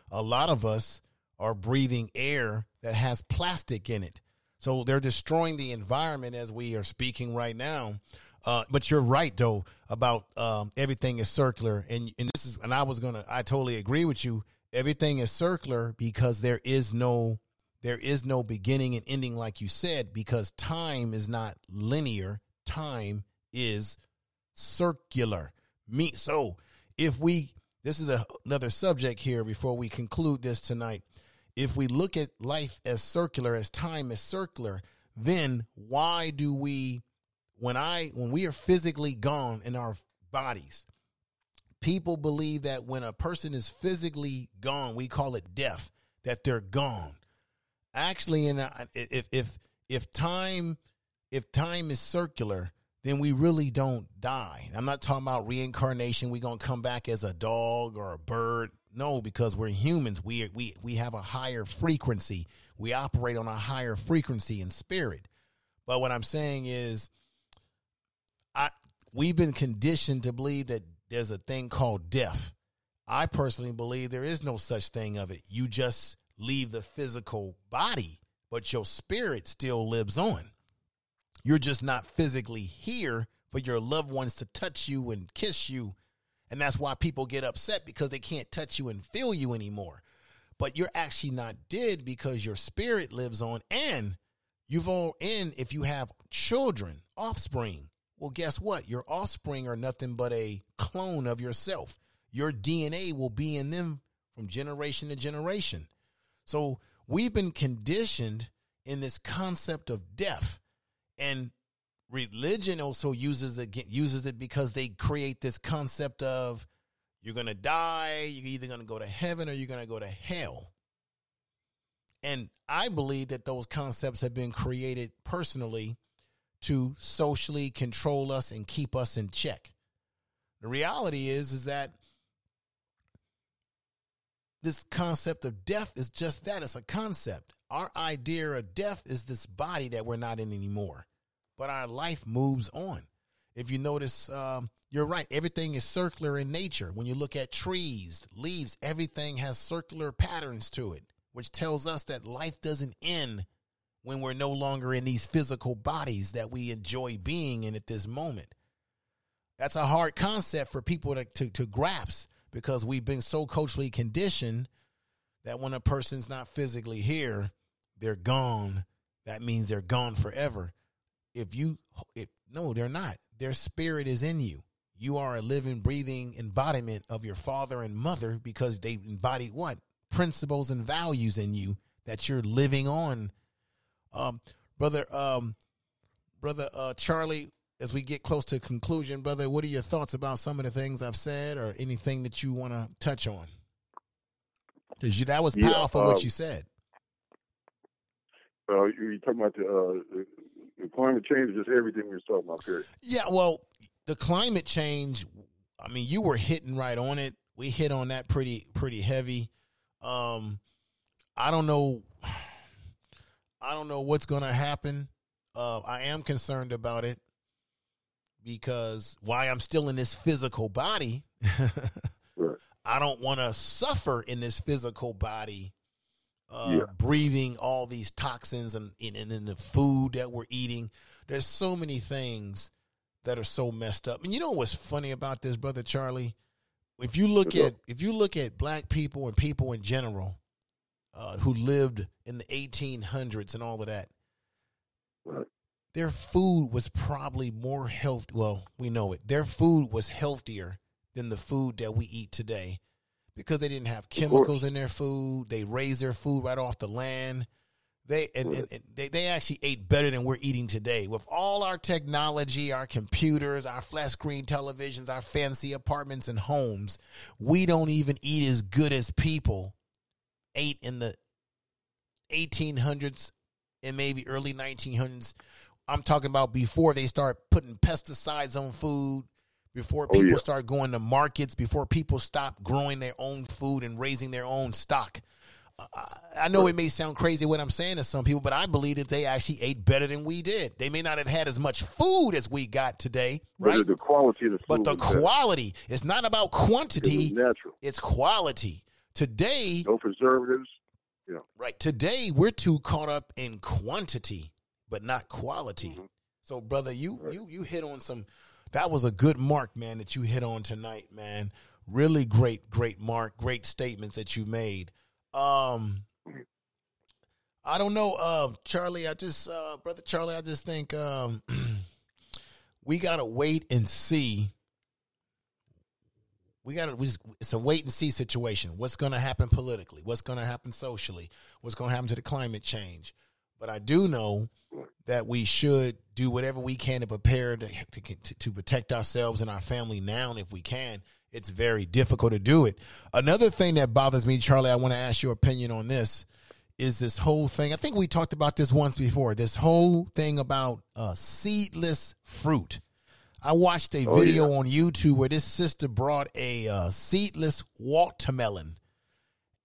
a lot of us are breathing air that has plastic in it. So they're destroying the environment as we are speaking right now. Uh, but you're right though about um, everything is circular, and and this is and I was gonna I totally agree with you. Everything is circular because there is no there is no beginning and ending like you said because time is not linear. Time is circular. Me so if we this is a, another subject here before we conclude this tonight. If we look at life as circular, as time is circular, then why do we when I when we are physically gone in our bodies, people believe that when a person is physically gone, we call it death, that they're gone. Actually, in a, if if if time if time is circular, then we really don't die. I'm not talking about reincarnation. We're gonna come back as a dog or a bird. No, because we're humans. We we we have a higher frequency. We operate on a higher frequency in spirit. But what I'm saying is, I we've been conditioned to believe that there's a thing called death. I personally believe there is no such thing of it. You just leave the physical body, but your spirit still lives on. You're just not physically here for your loved ones to touch you and kiss you. And that's why people get upset because they can't touch you and feel you anymore. but you're actually not dead because your spirit lives on and you've all in if you have children, offspring. Well, guess what? Your offspring are nothing but a clone of yourself. Your DNA will be in them from generation to generation. So we've been conditioned in this concept of death and religion also uses it uses it because they create this concept of you're going to die, you're either going to go to heaven or you're going to go to hell. And I believe that those concepts have been created personally to socially control us and keep us in check. The reality is is that this concept of death is just that it's a concept. Our idea of death is this body that we're not in anymore, but our life moves on. If you notice, um, you're right. Everything is circular in nature. When you look at trees, leaves, everything has circular patterns to it, which tells us that life doesn't end when we're no longer in these physical bodies that we enjoy being in at this moment. That's a hard concept for people to, to, to grasp because we've been so culturally conditioned that when a person's not physically here, they're gone. That means they're gone forever. If you, if no, they're not. Their spirit is in you. You are a living, breathing embodiment of your father and mother because they embody what? Principles and values in you that you're living on. Um, brother, um, brother, uh, Charlie, as we get close to conclusion, brother, what are your thoughts about some of the things I've said or anything that you want to touch on? Because that was powerful yeah, what um, you said. Uh, you're talking about the, uh, climate change, just everything we are talking about. Period. Yeah, well, the climate change. I mean, you were hitting right on it. We hit on that pretty pretty heavy. Um, I don't know. I don't know what's going to happen. Uh, I am concerned about it because why I'm still in this physical body. [LAUGHS] right. I don't want to suffer in this physical body, uh, Yeah. breathing all these toxins and in, in, in the food that we're eating. There's so many things that are so messed up. And you know what's funny about this, brother Charlie? If you look at if you look at black people and people in general uh, who lived in the 1800s and all of that, their food was probably more health. Well, we know it. Their food was healthier than the food that we eat today because they didn't have chemicals in their food. They raised their food right off the land. They and, and, and they, they actually ate better than we're eating today. With all our technology, our computers, our flat screen televisions, our fancy apartments and homes, we don't even eat as good as people ate in the 1800s and maybe early 1900s. I'm talking about before they start putting pesticides on food, before Oh, people yeah. start going to markets, before people stop growing their own food and raising their own stock. I- know it may sound crazy what I'm saying to some people, but I believe that they actually ate better than we did. They may not have had as much food as we got today, right? But the quality the. But the quality, it's not about It quantity, natural. it's quality. Today, No preservatives. Know. Right. Today we're too caught up in quantity, but not quality. Mm-hmm. So, brother, you you you hit on some. That was a good mark, man. That you hit on tonight, man. Really great, great mark. Great statements that you made. Um, I don't know, uh, Charlie. I just, uh, brother Charlie. I just think um, [CLEARS THROAT] we gotta wait and see. We got to. It's a wait and see situation. What's going to happen politically? What's going to happen socially? What's going to happen to the climate change? But I do know that we should do whatever we can to prepare to, to to protect ourselves and our family now, if we can. It's very difficult to do it. Another thing that bothers me, Charlie, I want to ask your opinion on this. Is this whole thing? I think we talked about this once before. This whole thing about uh, seedless fruit. I watched a Oh, video on YouTube where this sister brought a uh, seedless watermelon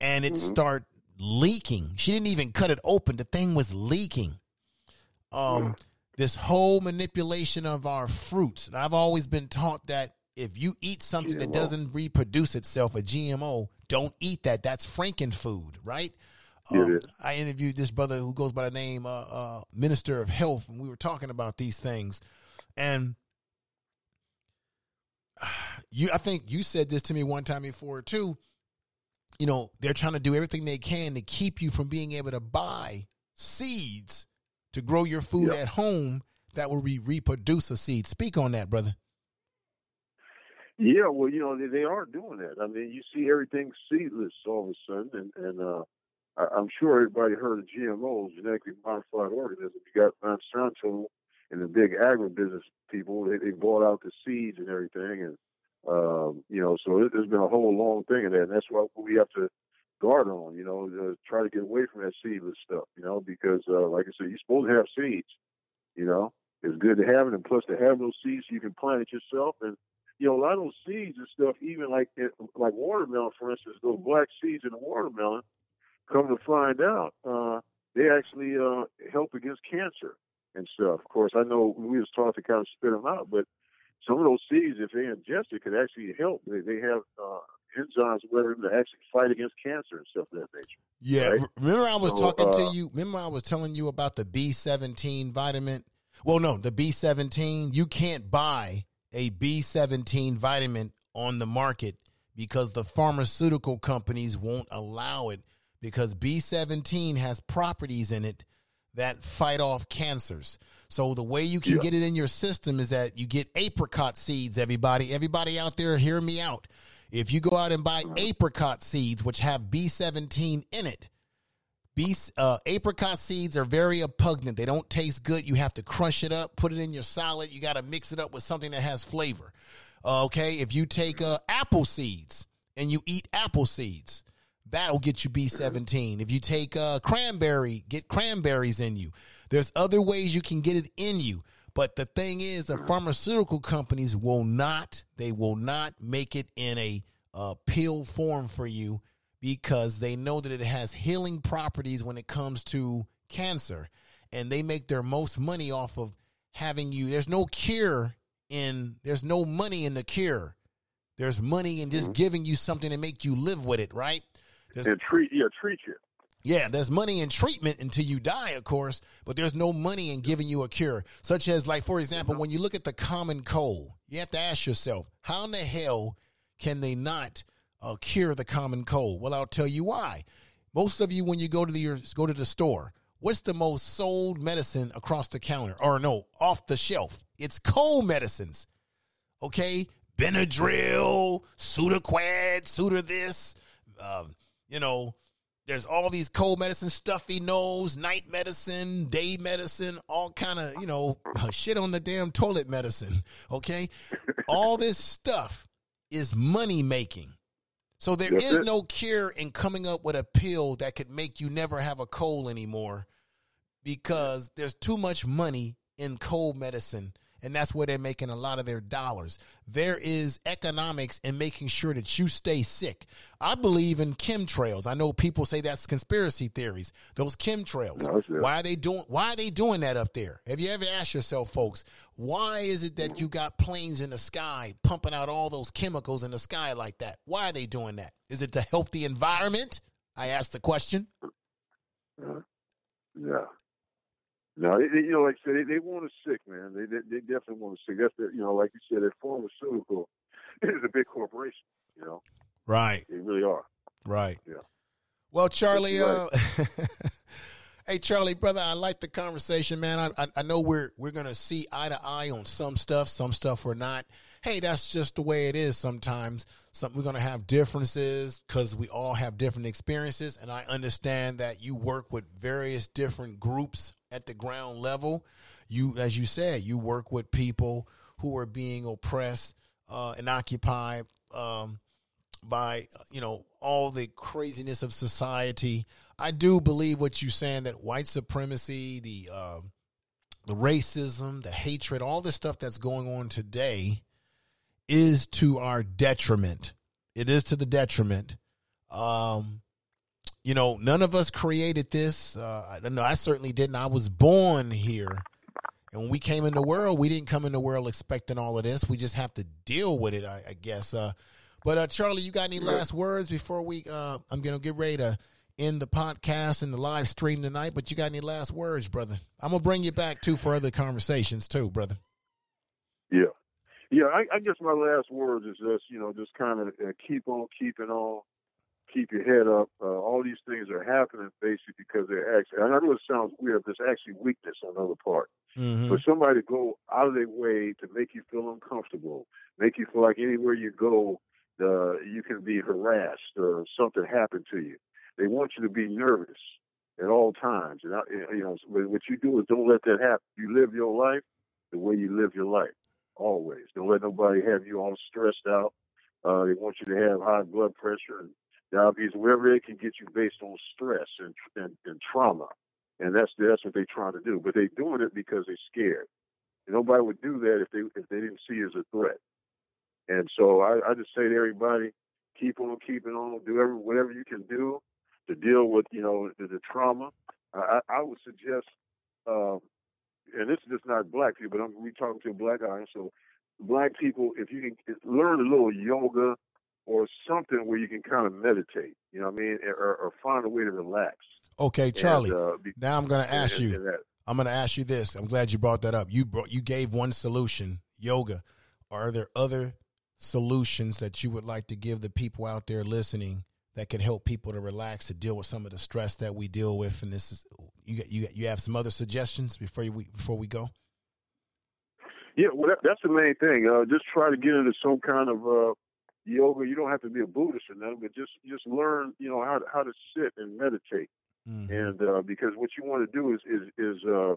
and it started leaking. She didn't even cut it open. The thing was leaking. Um, this whole manipulation of our fruits. And I've always been taught that if you eat something that doesn't reproduce itself, a GMO, don't eat that. That's frankenfood, right? Yeah, Um. I interviewed this brother who goes by the name uh, uh, Minister of Health, and we were talking about these things. And you, I think you said this to me one time before too. you know, they're trying to do everything they can to keep you from being able to buy seeds to grow your food Yeah. at home that will be reproduce a seed. Speak on that, brother. Yeah, well, you know, they, they are doing that. I mean, you see everything seedless all of a sudden, and and uh, I, I'm sure everybody heard of GMOs, genetically modified organisms. You got Monsanto and the big agribusiness people. They, they bought out the seeds and everything, and um, you know, so there's been a whole long thing of that, and that's what we have to guard on. You know, uh, try to get away from that seedless stuff. You know, because uh, like I said, you're supposed to have seeds. You know, it's good to have it, and plus to have those seeds, you can plant it yourself and you know, a lot of those seeds and stuff, even like like watermelon, for instance, those black seeds in the watermelon, come to find out, uh, they actually uh, help against cancer and stuff. Of course, I know we was taught to kind of spit them out, but some of those seeds, if they ingest it, could actually help. They, they have uh, enzymes, whatever, to actually fight against cancer and stuff of that nature. Yeah. Right? Remember, I was So, talking uh, to you. Remember, I was telling you about the B17 vitamin. Well, no, the B17. You can't buy a B17 vitamin on the market because the pharmaceutical companies won't allow it because B17 has properties in it that fight off cancers. So the way you can Yeah. get it in your system is that you get apricot seeds, everybody. Everybody out there, hear me out. If you go out and buy apricot seeds, which have B17 in it, B, uh, apricot seeds are very repugnant. They don't taste good. You have to crush it up, put it in your salad. You got to mix it up with something that has flavor. Uh, okay, if you take uh, apple seeds and you eat apple seeds, that'll get you B17. If you take uh, cranberry, get cranberries in you. There's other ways you can get it in you. But the thing is, the pharmaceutical companies will not, they will not make it in a uh, pill form for you because they know that it has healing properties when it comes to cancer. And they make their most money off of having you. There's no cure in, there's no money in the cure. There's money in just giving you something to make you live with it, right? There's, and treat, yeah, treat you. yeah, there's money in treatment until you die, of course, but there's no money in giving you a cure. Such as, like, for example, when you look at the common cold, you have to ask yourself, how in the hell can they not uh, cure the common cold? Well, I'll tell you why. Most of you, when you go to the your, go to the store, what's the most sold medicine across the counter, or no, off the shelf? It's cold medicines. Okay, Benadryl, Sudafed, Suda this, um, you know, there's all these cold medicine, stuffy nose, night medicine, day medicine, all kind of, you know, [LAUGHS] shit on the damn toilet medicine. Okay. all this stuff is money making. So there That's is it. no cure in coming up with a pill that could make you never have a cold anymore because there's too much money in cold medicine and that's where they're making a lot of their dollars. There is economics in making sure that you stay sick. I believe in chemtrails. I know people say that's conspiracy theories. Those chemtrails. No, not. why are they doing why are they doing that up there? Have you ever asked yourself, folks, why is it that you got planes in the sky pumping out all those chemicals in the sky like that? Why are they doing that? Is it to help the environment? I asked the question. Uh, yeah. No, they, they- you know, like I said, they, they want us sick, man. They, they they definitely want us sick. That's the, you know, like you said, that pharmaceutical [LAUGHS] is a big corporation. You know, Right. they really are. Right. Yeah. Well, Charlie, That's uh, [LAUGHS] hey Charlie, brother, I like the conversation, man. I, I I know we're we're gonna see eye to eye on some stuff, some stuff we're not. Hey, that's just the way it is. Sometimes, some we're gonna have differences because we all have different experiences, and I understand that you work with various different groups at the ground level. You, as you said, you work with people who are being oppressed uh, and occupied. Um, by you know all the craziness of society. I do believe what you're saying that white supremacy, the uh, the racism, the hatred, all this stuff that's going on today is to our detriment. It is to the detriment. Um, you know, none of us created this. Uh, I don't know. I certainly didn't. I was born here. And when we came in the world, we didn't come in the world expecting all of this. We just have to deal with it, I, I guess. Uh, but uh, Charlie, you got any last words before we? Uh, I'm gonna get ready to end the podcast and the live stream tonight. But you got any last words, brother? I'm gonna bring you back too for other conversations too, brother. Yeah. Yeah, I, I guess my last words is just, you know, just kind of uh, keep on keeping on, keep your head up. Uh, all these things are happening basically because they're actually. And I know it sounds weird, but it's actually weakness on the other part. Mm-hmm. For somebody to go out of their way to make you feel uncomfortable, make you feel like anywhere you go, uh, you can be harassed or something happened to you. They want you to be nervous at all times. And I, you know, what you do is don't let that happen. You live your life the way you live your life, always. Don't let nobody have you all stressed out. Uh, they want you to have high blood pressure and diabetes, wherever they can get you based on stress and, and, and trauma. And that's that's what they're trying to do. But they're doing it because they're scared. And nobody would do that if they if they didn't see it as a threat. And so I, I just say to everybody, keep on keeping on, do every, whatever you can do to deal with you know the, the trauma. I, I would suggest, uh, and this is just not black people, but I'm we talking to a black audience, so black people, if you can learn a little yoga or something where you can kind of meditate, you know what I mean, or, or find a way to relax. Okay, Charlie. And, uh, be- now I'm going to ask and- you. and I'm going to ask you this. I'm glad you brought that up. You brought, you gave one solution, yoga. Are there other solutions that you would like to give the people out there listening that can help people to relax to deal with some of the stress that we deal with? And this is you you you have some other suggestions before you, we before we go. Yeah, well, that, that's the main thing. Uh, just try to get into some kind of uh, yoga. You don't have to be a Buddhist or nothing, but just just learn, you know, how to, how to sit and meditate. And uh, because what you want to do is is is uh,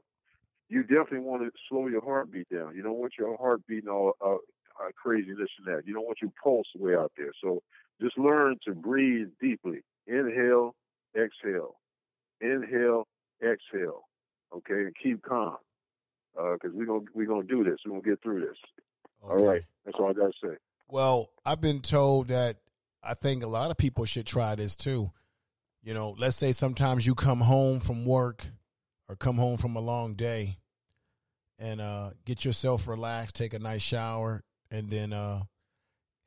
you definitely want to slow your heartbeat down. You don't want your heart beating all uh, uh, crazy this and that. You don't want your pulse way out there. So just learn to breathe deeply. Inhale, exhale. Inhale, exhale. Okay, and keep calm because we're gonna we're gonna do this. We're gonna get through this. All right, that's all I gotta say. Well, I've been told that I think a lot of people should try this too. You know, let's say sometimes you come home from work or come home from a long day and uh, get yourself relaxed, take a nice shower, and then uh,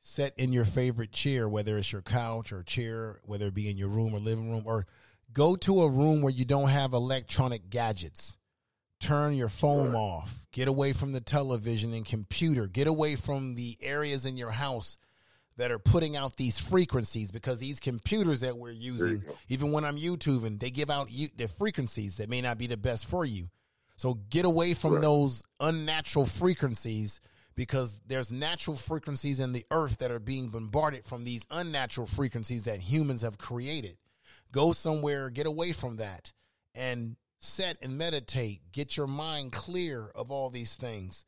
sit in your favorite chair, whether it's your couch or chair, whether it be in your room or living room, or go to a room where you don't have electronic gadgets. Turn your phone off. Get away from the television and computer. Get away from the areas in your house that are putting out these frequencies because these computers that we're using, even when I'm YouTubing, they give out you, the frequencies that may not be the best for you. So get away from those unnatural frequencies because there's natural frequencies in the earth that are being bombarded from these unnatural frequencies that humans have created. Go somewhere, get away from that, and set and meditate. Get your mind clear of all these things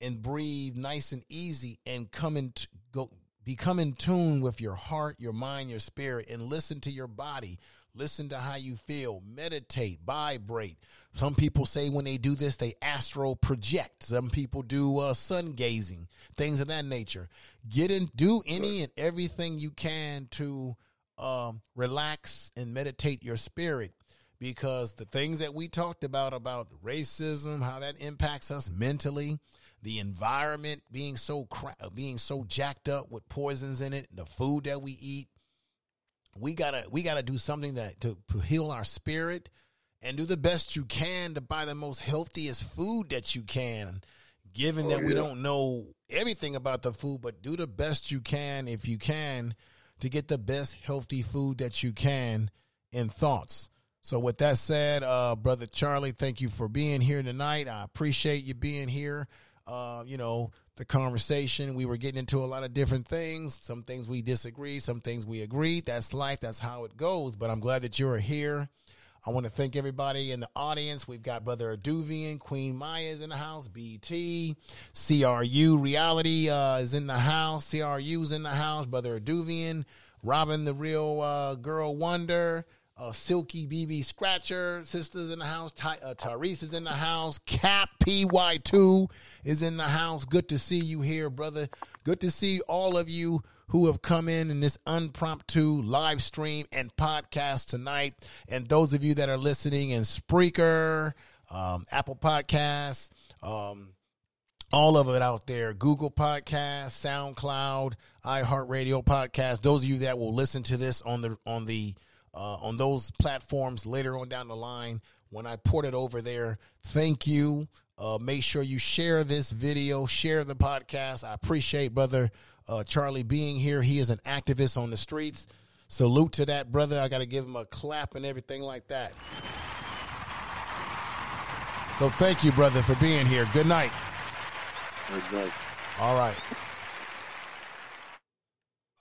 and breathe nice and easy and come in t- go become in tune with your heart, your mind, your spirit and listen to your body. Listen to how you feel. Meditate, vibrate. Some people say when they do this, they astral project. Some people do uh, sun gazing, things of that nature. Get in, do any and everything you can to um, relax and meditate your spirit because the things that we talked about about racism, how that impacts us mentally, the environment being so cra- being so jacked up with poisons in it, the food that we eat, we gotta we gotta do something that to, to heal our spirit and do the best you can to buy the most healthiest food that you can. Given Oh, that we don't know everything about the food, but do the best you can if you can to get the best healthy food that you can in thoughts. So with that said, uh, brother Charlie, thank you for being here tonight. I appreciate you being here. Uh, you know, the conversation, we were getting into a lot of different things. Some things we disagree, some things we agree. That's life. That's how it goes. But I'm glad that you're here. I want to thank everybody in the audience. We've got Brother Aduvian, Queen Maya's in the house, BT, CRU Reality uh, is in the house, CRU's in the house, Brother Aduvian, Robin the Real uh, Girl Wonder, uh, Silky BB Scratcher, sisters in the house, Ty- uh, Tyrese is in the house, Cap PY2 is in the house. Good to see you here, brother. Good to see all of you who have come in in this unpromptu live stream and podcast tonight. And those of you that are listening in Spreaker, um, Apple Podcasts, um, all of it out there Google Podcast, SoundCloud, iHeartRadio Podcast. Those of you that will listen to this on the on the uh, on those platforms later on down the line when I port it over there. Thank you. Uh, make sure you share this video, share the podcast. I appreciate brother uh, Charlie being here. He is an activist on the streets. salute to that brother. I got to give him a clap and everything like that. So thank you, brother, for being here. Good night. Good night. All right.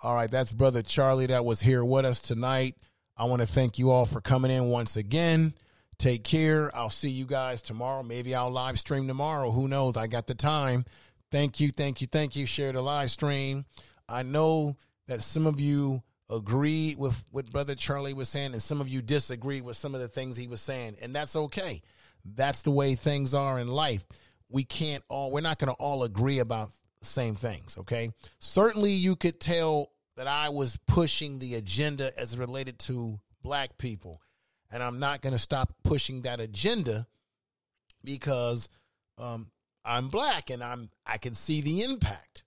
All right, that's brother Charlie that was here with us tonight. I want to thank you all for coming in once again. Take care. I'll see you guys tomorrow. Maybe I'll live stream tomorrow. Who knows? I got the time. Thank you, thank you, thank you. Share the live stream. I know that some of you agreed with what Brother Charlie was saying, and some of you disagreed with some of the things he was saying, and that's okay. That's the way things are in life. We can't all, we're not going to all agree about the same things, okay? Certainly, you could tell that I was pushing the agenda as related to black people, and I'm not going to stop pushing that agenda because um, I'm black and I'm I can see the impact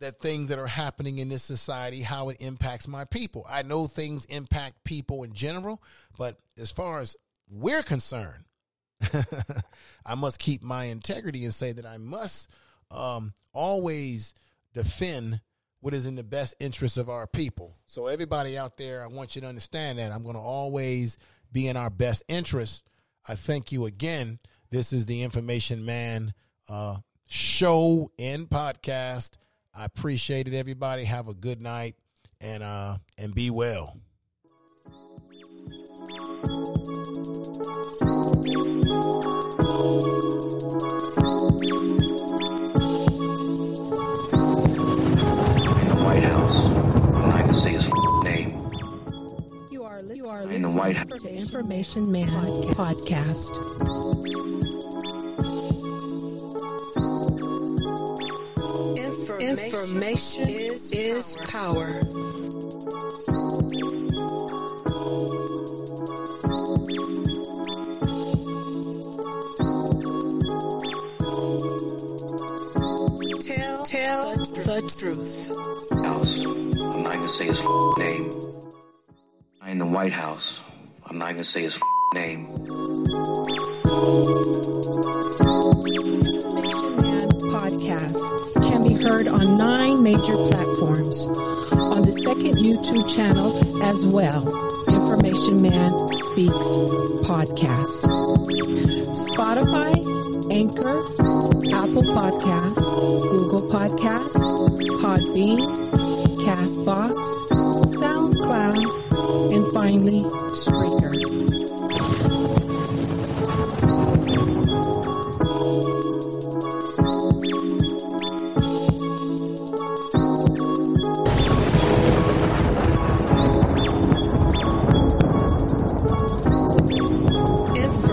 that things that are happening in this society, how it impacts my people. I know things impact people in general, but as far as we're concerned, [LAUGHS] I must keep my integrity and say that I must um, always defend what is in the best interest of our people. So, everybody out there, I want you to understand that I'm going to always be in our best interest. I thank you again. This is the Information Man uh, show and podcast. I appreciate it, everybody. Have a good night and uh, and be well. In you are In the listening White House. to Information Man podcast. Information is, is power. Tell, tell the truth. House. I'm not gonna say his name. In the White House. I'm not gonna say his name. The Information Man podcast can be heard on nine major platforms. On the second YouTube channel as well, Information Man Speaks Podcast. Spotify, Anchor, Apple Podcasts, Google Podcasts, Podbean, Castbox, SoundCloud, and finally, Spreaker.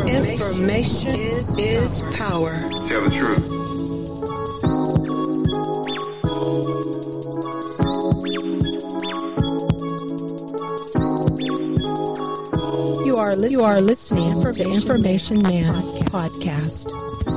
Information is, is power. Tell the truth. You are, listening to the Information Man podcast.